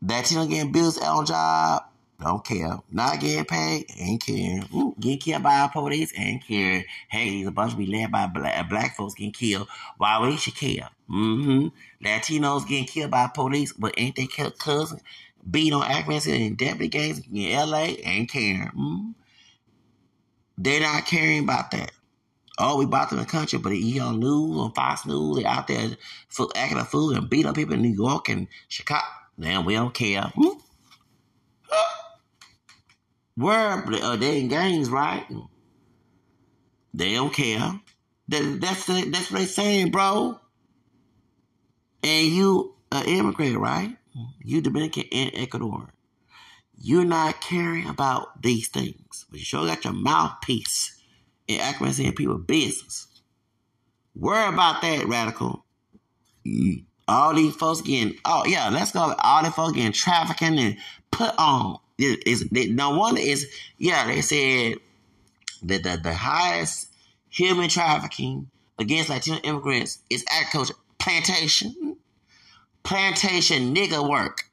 Latino getting bills on job, don't care. Not getting paid, ain't care. Hmm? Getting killed by police, ain't care. Hey, there's a bunch of be led by black, black folks getting killed. Why we should care? Mm-hmm. Latinos getting killed by police, but ain't they killed cousin? Beat on accuracy and deputy games in LA, ain't care. Hmm? They're not caring about that. Oh, we bought them in the country, but he on news, on Fox News, they out there for acting a fool and beat up people in New York and Chicago. Now we don't care. Hmm? Where uh, they in gangs, right? They don't care. That, that's that's what they saying, bro. And you an immigrant, right? You Dominican and Ecuador. You're not caring about these things, but you sure got your mouthpiece in accuracy in people business. Worry about that, radical. All these folks getting, oh yeah, let's go. All these folks getting trafficking and put on. It, is no wonder is yeah. They said that the, the highest human trafficking against Latino immigrants is agriculture, plantation, plantation nigga work.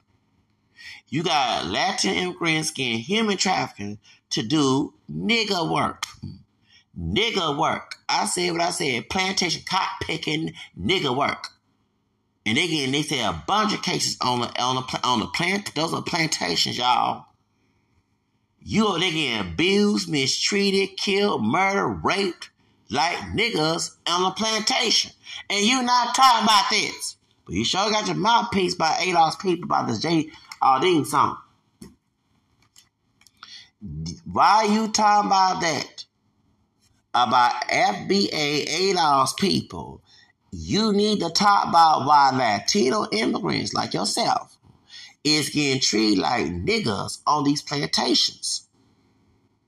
You got Latin immigrants getting human trafficking to do nigga work. Nigga work. I said what I said. Plantation cop picking nigga work. And they getting they say a bunch of cases on the on the on the plant. Those are plantations, y'all. You are they getting abused, mistreated, killed, murdered, raped like niggas on the plantation, and you not talking about this. But you sure got your mouthpiece by ADOS people about this J. Aldean song. Why you talking about that? About FBA ADOS people. You need to talk about why Latino immigrants like yourself is getting treated like niggas on these plantations.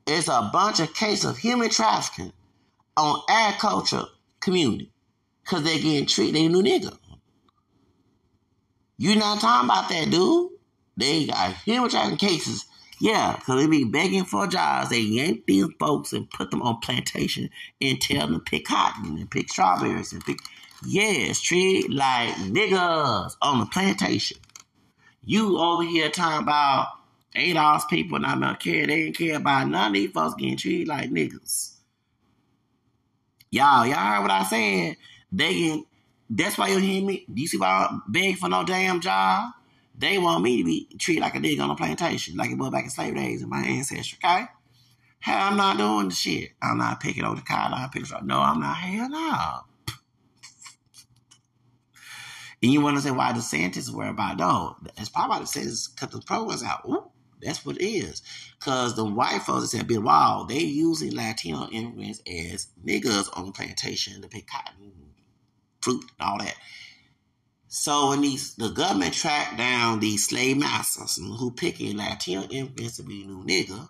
It's a bunch of cases of human trafficking on agriculture community because they're getting treated they new nigga. You not talking about that, dude. They got trafficking cases. Yeah, because they be begging for jobs. They yank these folks and put them on plantation and tell them to pick cotton and pick strawberries and pick. Yes, treat like niggas on the plantation. You over here talking about ADOS people not gonna care. They didn't care about none of these folks getting treated like niggas. Y'all, y'all heard what I said? They get, that's why you hear me. Do you see why I beg for no damn job? They want me to be treated like a nigga on a plantation, like it was back in slave days in my ancestry, okay? Hell, I'm not doing the shit. I'm not picking over the cotton. I'm picking No, I'm not. Hell no. And you want to say why the scientists were about? No, it's probably the scientists cut the programs out. Ooh, that's what it is. Because the white folks that said, been wild, they using Latino immigrants as niggas on the plantation to pick cotton, fruit, and all that. So when these the government tracked down these slave masters who picking Latino immigrants to be new nigga,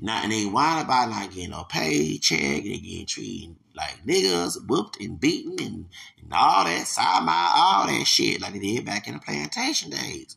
now and they whine about not getting no paycheck, they getting treated like niggas, whooped and beaten and, and all that, side all that shit like they did back in the plantation days.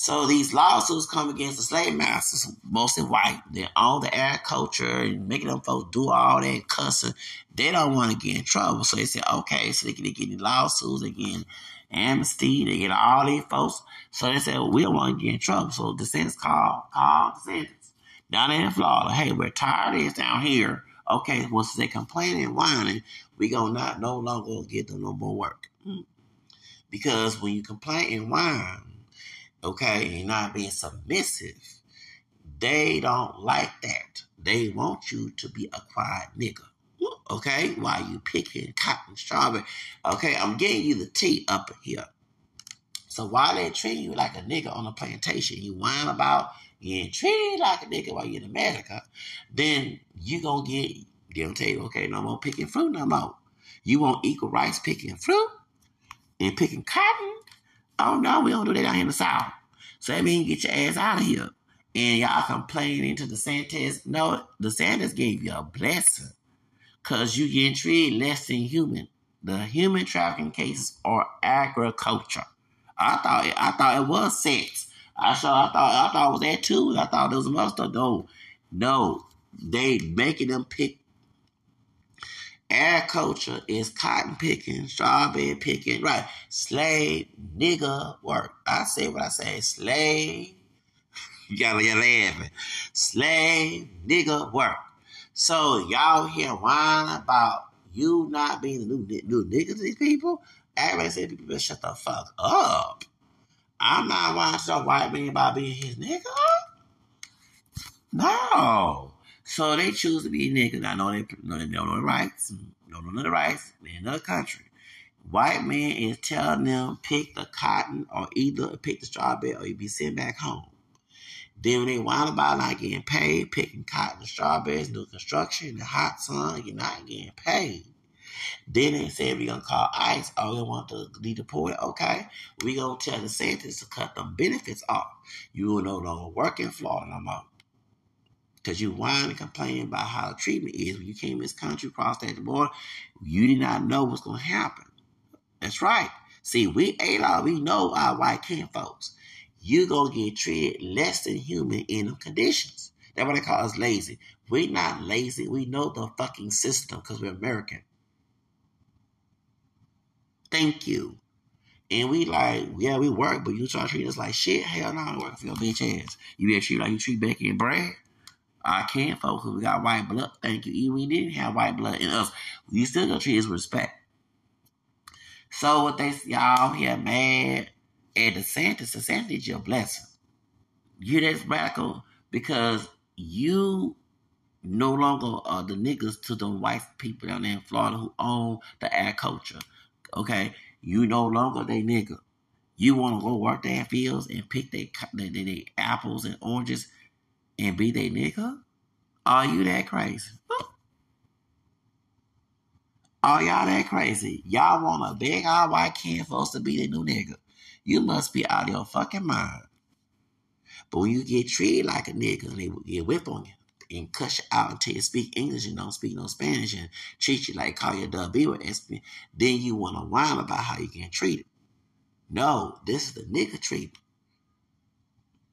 So these lawsuits come against the slave masters, mostly white. They own the agriculture and making them folks do all that cussing. They don't want to get in trouble. So they say, okay, so they can get any lawsuits, they get amnesty, they get all these folks. So they said, well, we don't want to get in trouble. So the sentence called, called the sentence down in Florida. Hey, we're tired of this down here. Okay, once they complaining and whining, we gonna not no longer get them no more work. Hmm. Because when you complain and whine, okay, and not being submissive, they don't like that. They want you to be a quiet nigga. Okay, while you picking cotton strawberry. Okay, I'm getting you the tea up here. So why they treat you like a nigga on a plantation, you whine about getting treated like a nigga while you're in America, then you gonna get they'll tell you, okay, no more picking fruit no more. You want equal rights picking fruit and picking cotton? Oh no, we don't do that down here in the South. So that means get your ass out of here. And y'all complaining to the DeSantis. No, the DeSantis gave you a blessing. Cause you getting treated less than human. The human trafficking cases are agriculture. I thought I thought it was sex. I saw I thought I thought it was that too. I thought there was some other. No. No. They making them pick Agriculture is cotton picking, strawberry picking, right? Slave nigga work. I say what I say. Slave. Gotta get laughing. Slave nigga work. So y'all here whine about you not being the new new nigga to these people. Everybody said people shut the fuck up. I'm not whining to white man about being his nigga. No. So they choose to be niggas. I know they, know they don't know the rights. Don't know the rights. They're in another country. White man is telling them pick the cotton or either pick the strawberry or you be sent back home. Then when they whine about not getting paid, picking cotton and strawberries, new construction, the hot sun, you're not getting paid. Then they said we're gonna call ICE. Oh, they want to be deported. Okay, we gonna tell DeSantis to cut them benefits off. You will no longer work in Florida no more. Because you whine and complain about how treatment is when you came to this country, crossed that border, you did not know what's going to happen. That's right. See, we ALA, we know our white kin folks. you going to get treated less than human in them conditions. That's what they call us lazy. We're not lazy. We know the fucking system because we're American. Thank you. And we like, yeah, we work, but you try to treat us like shit. Hell no, I'm working for your bitch ass. You be treat like you treat Becky and Brad. I can't focus. We got white blood. Thank you. Even we didn't have white blood in us, we still gonna treat us respect. So what they y'all here mad at DeSantis, DeSantis your blessing. You that's radical because you no longer are the niggas to the white people down there in Florida who own the agriculture. Okay, you no longer they nigga. You want to go work their fields and pick their, their apples and oranges and be they nigga? Are you that crazy? Are y'all that crazy? Y'all want a big old white kid supposed to be the new nigga. You must be out of your fucking mind. But when you get treated like a nigga and they will get whip on you and cuss you out until you speak English and don't speak no Spanish and treat you like call your W or SP, then you want to whine about how you get treated. No, this is the nigga treatment.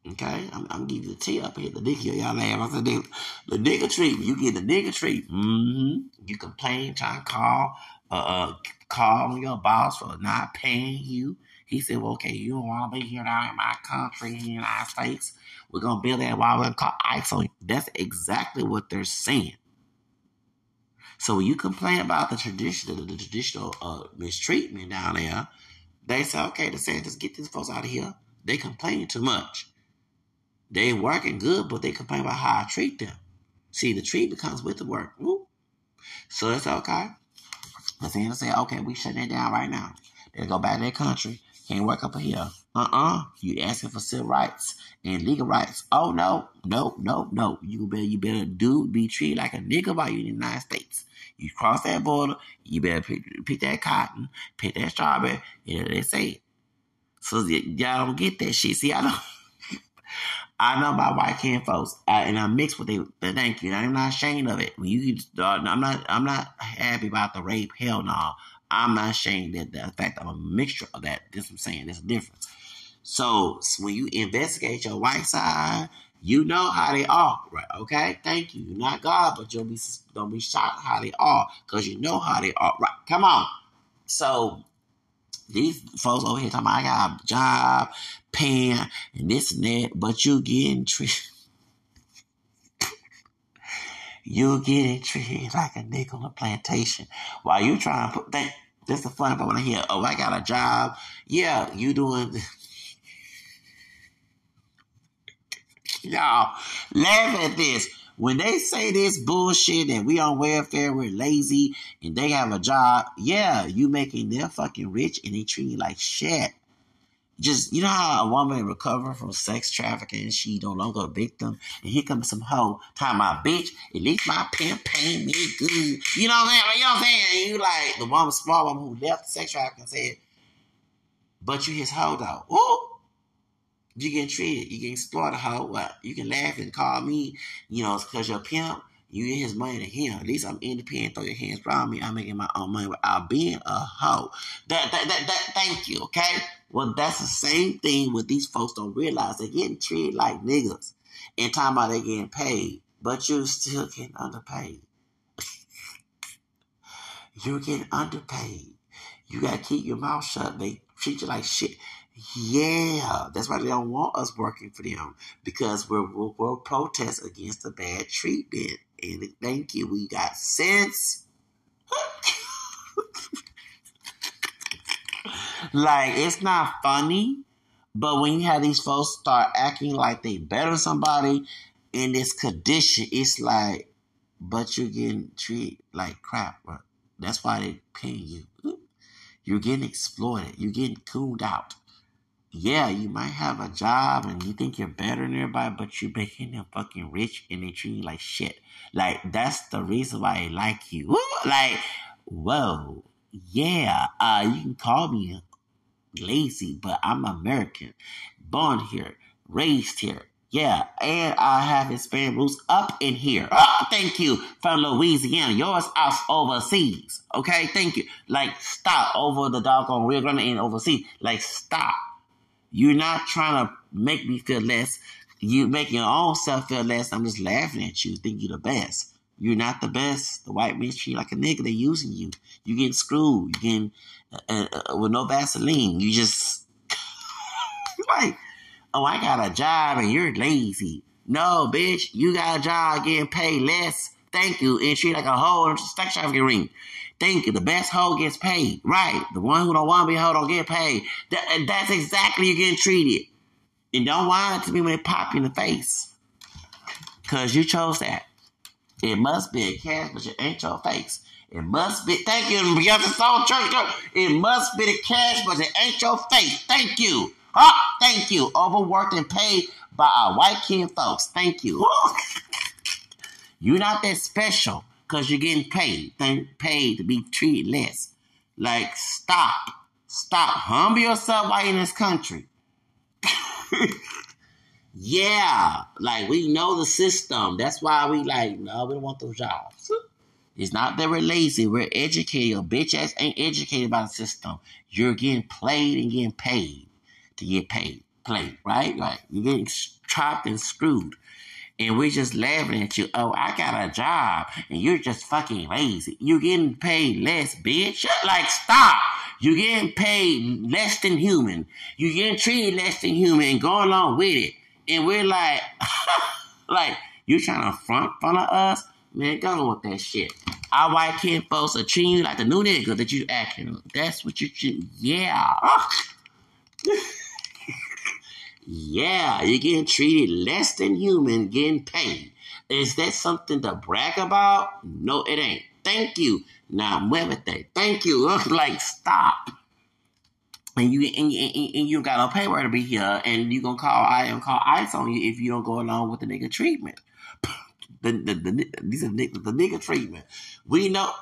Okay, I'm, I'm giving you the tea up here. The nigga, y'all laugh. I said, the, nigga treatment. You get the nigga treatment. Mm-hmm. You complain, try to call, uh, uh, call your boss for not paying you. He said, well, okay, you don't want to be here now in my country, in the United States. We're going to build that while we're call ICE on you. That's exactly what they're saying. So when you complain about the traditional, the traditional uh, mistreatment down there, they say, okay, DeSantis, get these folks out of here. They complain too much. They working good, but they complain about how I treat them. See, the treatment comes with the work. Woo. So it's okay. But then they say, okay, we shutting it down right now. They go back to their country. Can't work up here. Uh-uh. You asking for civil rights and legal rights. Oh no, no, no, no. You better you better do be treated like a nigga by you in the United States. You cross that border, you better pick, pick that cotton, pick that strawberry, know they say it. So y'all don't get that shit. See, I don't I know about white can folks, and I mix with them. Thank you. I'm not ashamed of it. When you, uh, I'm not, I'm not happy about the rape. Hell no. I'm not ashamed that the fact I'm a mixture of that. This I'm saying. There's a difference. So, so when you investigate your white side, you know how they are, right? Okay, thank you. You're not God, but you'll be don't be shocked how they are because you know how they are, right? Come on. So these folks over here talking about I got a job, paying, and this and that, but you getting treated. you getting treated like a nigga on a plantation while you trying to put that. That's the funny part when I hear, oh, I got a job. Yeah, you doing. Y'all, laugh at this. When they say this bullshit and we on welfare, we're lazy, and they have a job, yeah, you making them fucking rich and they treat you like shit. just you know how a woman recover from sex trafficking, she no longer a victim, and here comes some hoe time my bitch. At least my pimp paying me good. You know what I'm saying? You know what I'm saying? You like the woman, small woman who left sex trafficking said, but you his hoe though. Ooh. You getting treated, you getting exploited, hoe. Well, You can laugh and call me, you know, because you're a pimp. You get his money to him. At least I'm independent. Throw your hands around me. I'm making my own money without being a hoe. That, that, that, that, thank you, okay? Well, that's the same thing what these folks don't realize. They're getting treated like niggas. And talking about they getting paid. But you're still getting underpaid. you're getting underpaid. You gotta keep your mouth shut. They treat you like shit. Yeah, that's why they don't want us working for them because we're we're, we're protest against the bad treatment. And thank you, we got sense. like it's not funny, but when you have these folks start acting like they better somebody in this condition, it's like, but you're getting treated like crap. Bro. That's why they paying you. You're getting exploited. You're getting cooned out yeah, you might have a job and you think you're better than everybody, but you're making them fucking rich and they treat you like shit. Like that's the reason why I like you. Like, whoa, yeah. Uh, you can call me lazy, but I'm American, born here, raised here. Yeah, and I have Hispanic roots up in here. Oh, thank you from Louisiana. Yours out overseas. Okay, thank you. Like, stop over the doggone Rio Grande and overseas. Like, stop. You're not trying to make me feel less. You make your own self feel less. I'm just laughing at you, think you're the best. You're not the best. The white men treat like a nigga. They're using you. You getting screwed. You're getting uh, uh, uh with no Vaseline. You just like, oh, I got a job and you're lazy. No, bitch, you got a job getting paid less. Thank you. And treat like a whole sex trafficking ring. Thank you. The best hoe gets paid. Right. The one who don't want to be hoe don't get paid. That, that's exactly you getting treated. And don't whine to me when they pop you in the face. Because you chose that. It must be a cash, but it ain't your face. It must be, thank you, Beyonce Soul Church. It must be the cash, but it ain't your face. Thank you. Oh, thank you. Overworked and paid by our white kid folks. Thank you. You're not that special because you're getting paid, paid to be treated less. Like, stop. Stop. Humble yourself while in this country. yeah. Like, we know the system. That's why we like, no, we don't want those jobs. It's not that we're lazy. We're educated. Your bitch ass ain't educated by the system. You're getting played and getting paid to get paid. Played, right? Like, you're getting trapped and screwed and we're just laughing at you. Oh, I got a job and you're just fucking lazy. You're getting paid less, bitch. Like, stop. You're getting paid less than human. You're getting treated less than human and go along with it. And we're like, like, you trying to front front of us? Man, go with that shit. Our white kid folks are treating you like the new nigga that you acting. That's what you, yeah. Yeah, you're getting treated less than human, getting paid. Is that something to brag about? No, it ain't. Thank you. Now, muévete. Thank you. like, stop. And you and, and, and you got no paper to be here, and you gonna call I and call ICE on you if you don't go along with the nigga treatment. the, the, the, these are the, the nigga treatment. We know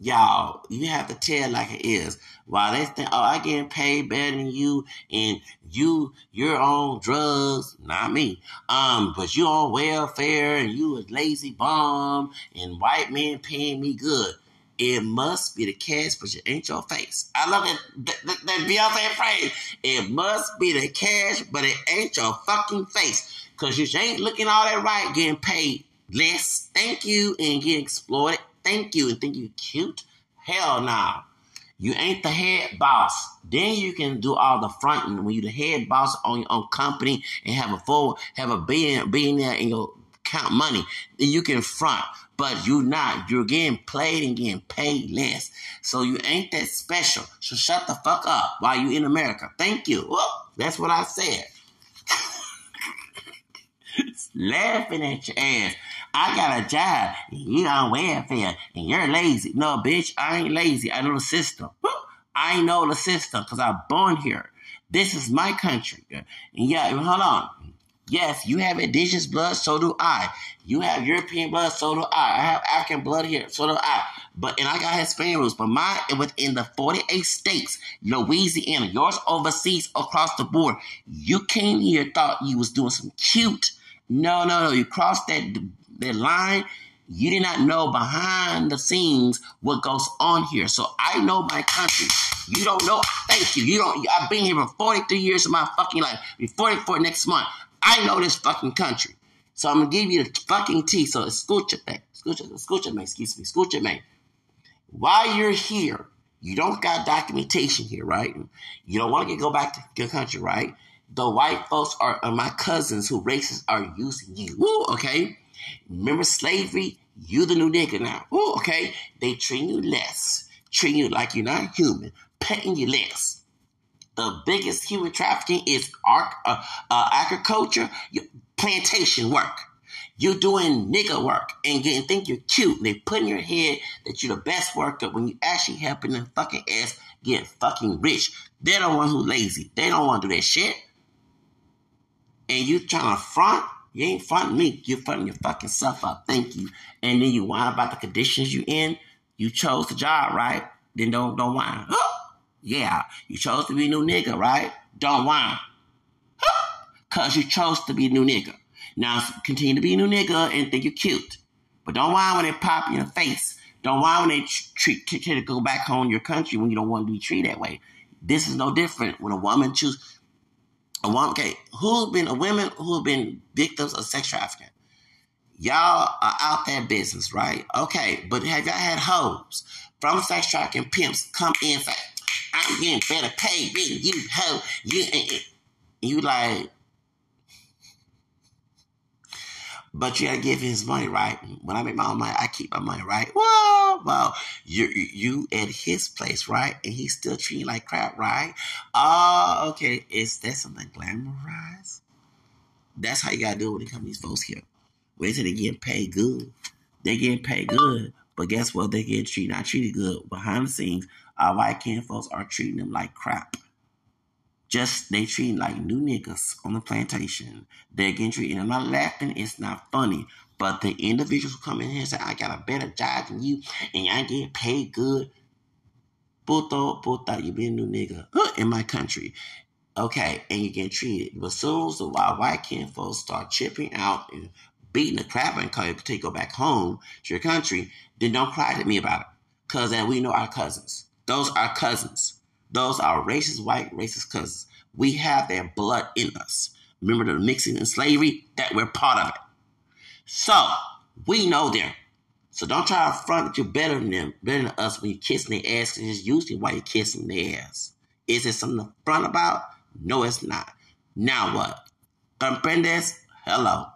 y'all, you have to tell like it is. While they think, oh, I getting paid better than you, and you you're on drugs, not me. Um, but you on welfare, and you a lazy bum, and white men paying me good. It must be the cash, but it ain't your face. I love that, that, that, that Beyonce phrase. It must be the cash, but it ain't your fucking face. Cause you ain't looking all that right, getting paid less. Thank you, and getting exploited thank you and think you cute? Hell nah. You ain't the head boss. Then you can do all the fronting when you the head boss on your own company and have a full have a being being there in your count money. Then you can front. But you not. You're getting played and getting paid less. So you ain't that special. So shut the fuck up while you in America. Thank you. Well, that's what I said. Laughing at your ass. I got a job and you on welfare and you're lazy. No, bitch, I ain't lazy. I know the system. I know the system because I'm born here. This is my country. And yeah, hold on. Yes, you have indigenous blood, so do I. You have European blood, so do I. I have African blood here, so do I. But and I got Hispanic roots, but mine within the 48 states, Louisiana, yours overseas across the board. You came here, thought you was doing some cute. No, no, no. You crossed that that line. You did not know behind the scenes what goes on here. So I know my country. You don't know. Thank you. You don't. I've been here for 43 years of my fucking life. Be 44 next month. I know this fucking country. So I'm gonna give you the fucking tea. So escucha me, escucha, escucha me, excuse me, escucha me. While you're here, you don't got documentation here, right? You don't want to go back to your country, right? The white folks are, are my cousins who racists are using you. Woo, okay? Remember slavery? You the new nigga now. Woo, okay? They treat you less, treat you like you're not human, petting you less the biggest human trafficking is art, uh, uh, agriculture, plantation work. You're doing nigger work and getting think you're cute. And they put in your head that you're the best worker when you actually helping them fucking ass get fucking rich. They're the one who lazy. They don't want to do that shit. And you trying to front, you ain't fronting me. You're fronting your fucking self up. Thank you. And then you whine about the conditions you in. You chose the job, right? Then don't don't whine. Yeah, you chose to be a new nigga, right? Don't whine. Cause you chose to be a new nigga. Now continue to be a new nigga and think you're cute. But don't whine when they pop you in the face. Don't whine when they treat try to go back home your country when you don't want to be treated that way. This is no different when a woman choose a woman. Okay, who've been a women who have been victims of sex trafficking? Y'all are out there business, right? Okay, but have y'all had hoes from sex trafficking pimps come in say, I'm getting better paid than you, hoe. You, eh, eh. you like, but you gotta give his money, right? When I make my own money, I keep my money, right? Whoa, well, you you at his place, right? And he's still treating like crap, right? Oh, okay. Is that something glamorized? That's how you gotta do it when it comes to these folks here. Wait till they get paid good. They get paid good, but guess what? They get treated not treated good behind the scenes our white kin folks are treating them like crap. Just they treating like new niggas on the plantation. They're getting treated. I'm not laughing. It's not funny. But the individuals who come in here and say, I got a better job than you and I get paid good. Puto, puta, you be a new nigga in my country. Okay, and you get treated. But soon as the white kin folks start chipping out and beating the crap and call you to go back home to your country, then don't cry to me about it. Cause then we know our cousins. Those are cousins. Those are racist white, racist cousins. We have their blood in us. Remember the mixing and slavery? That we're part of it. So we know them. So don't try to front that you're better than them, better than us when you're kissing their ass, because it's usually why you're kissing their ass. Is it something to front about? No, it's not. Now what? Comprendes? Hello.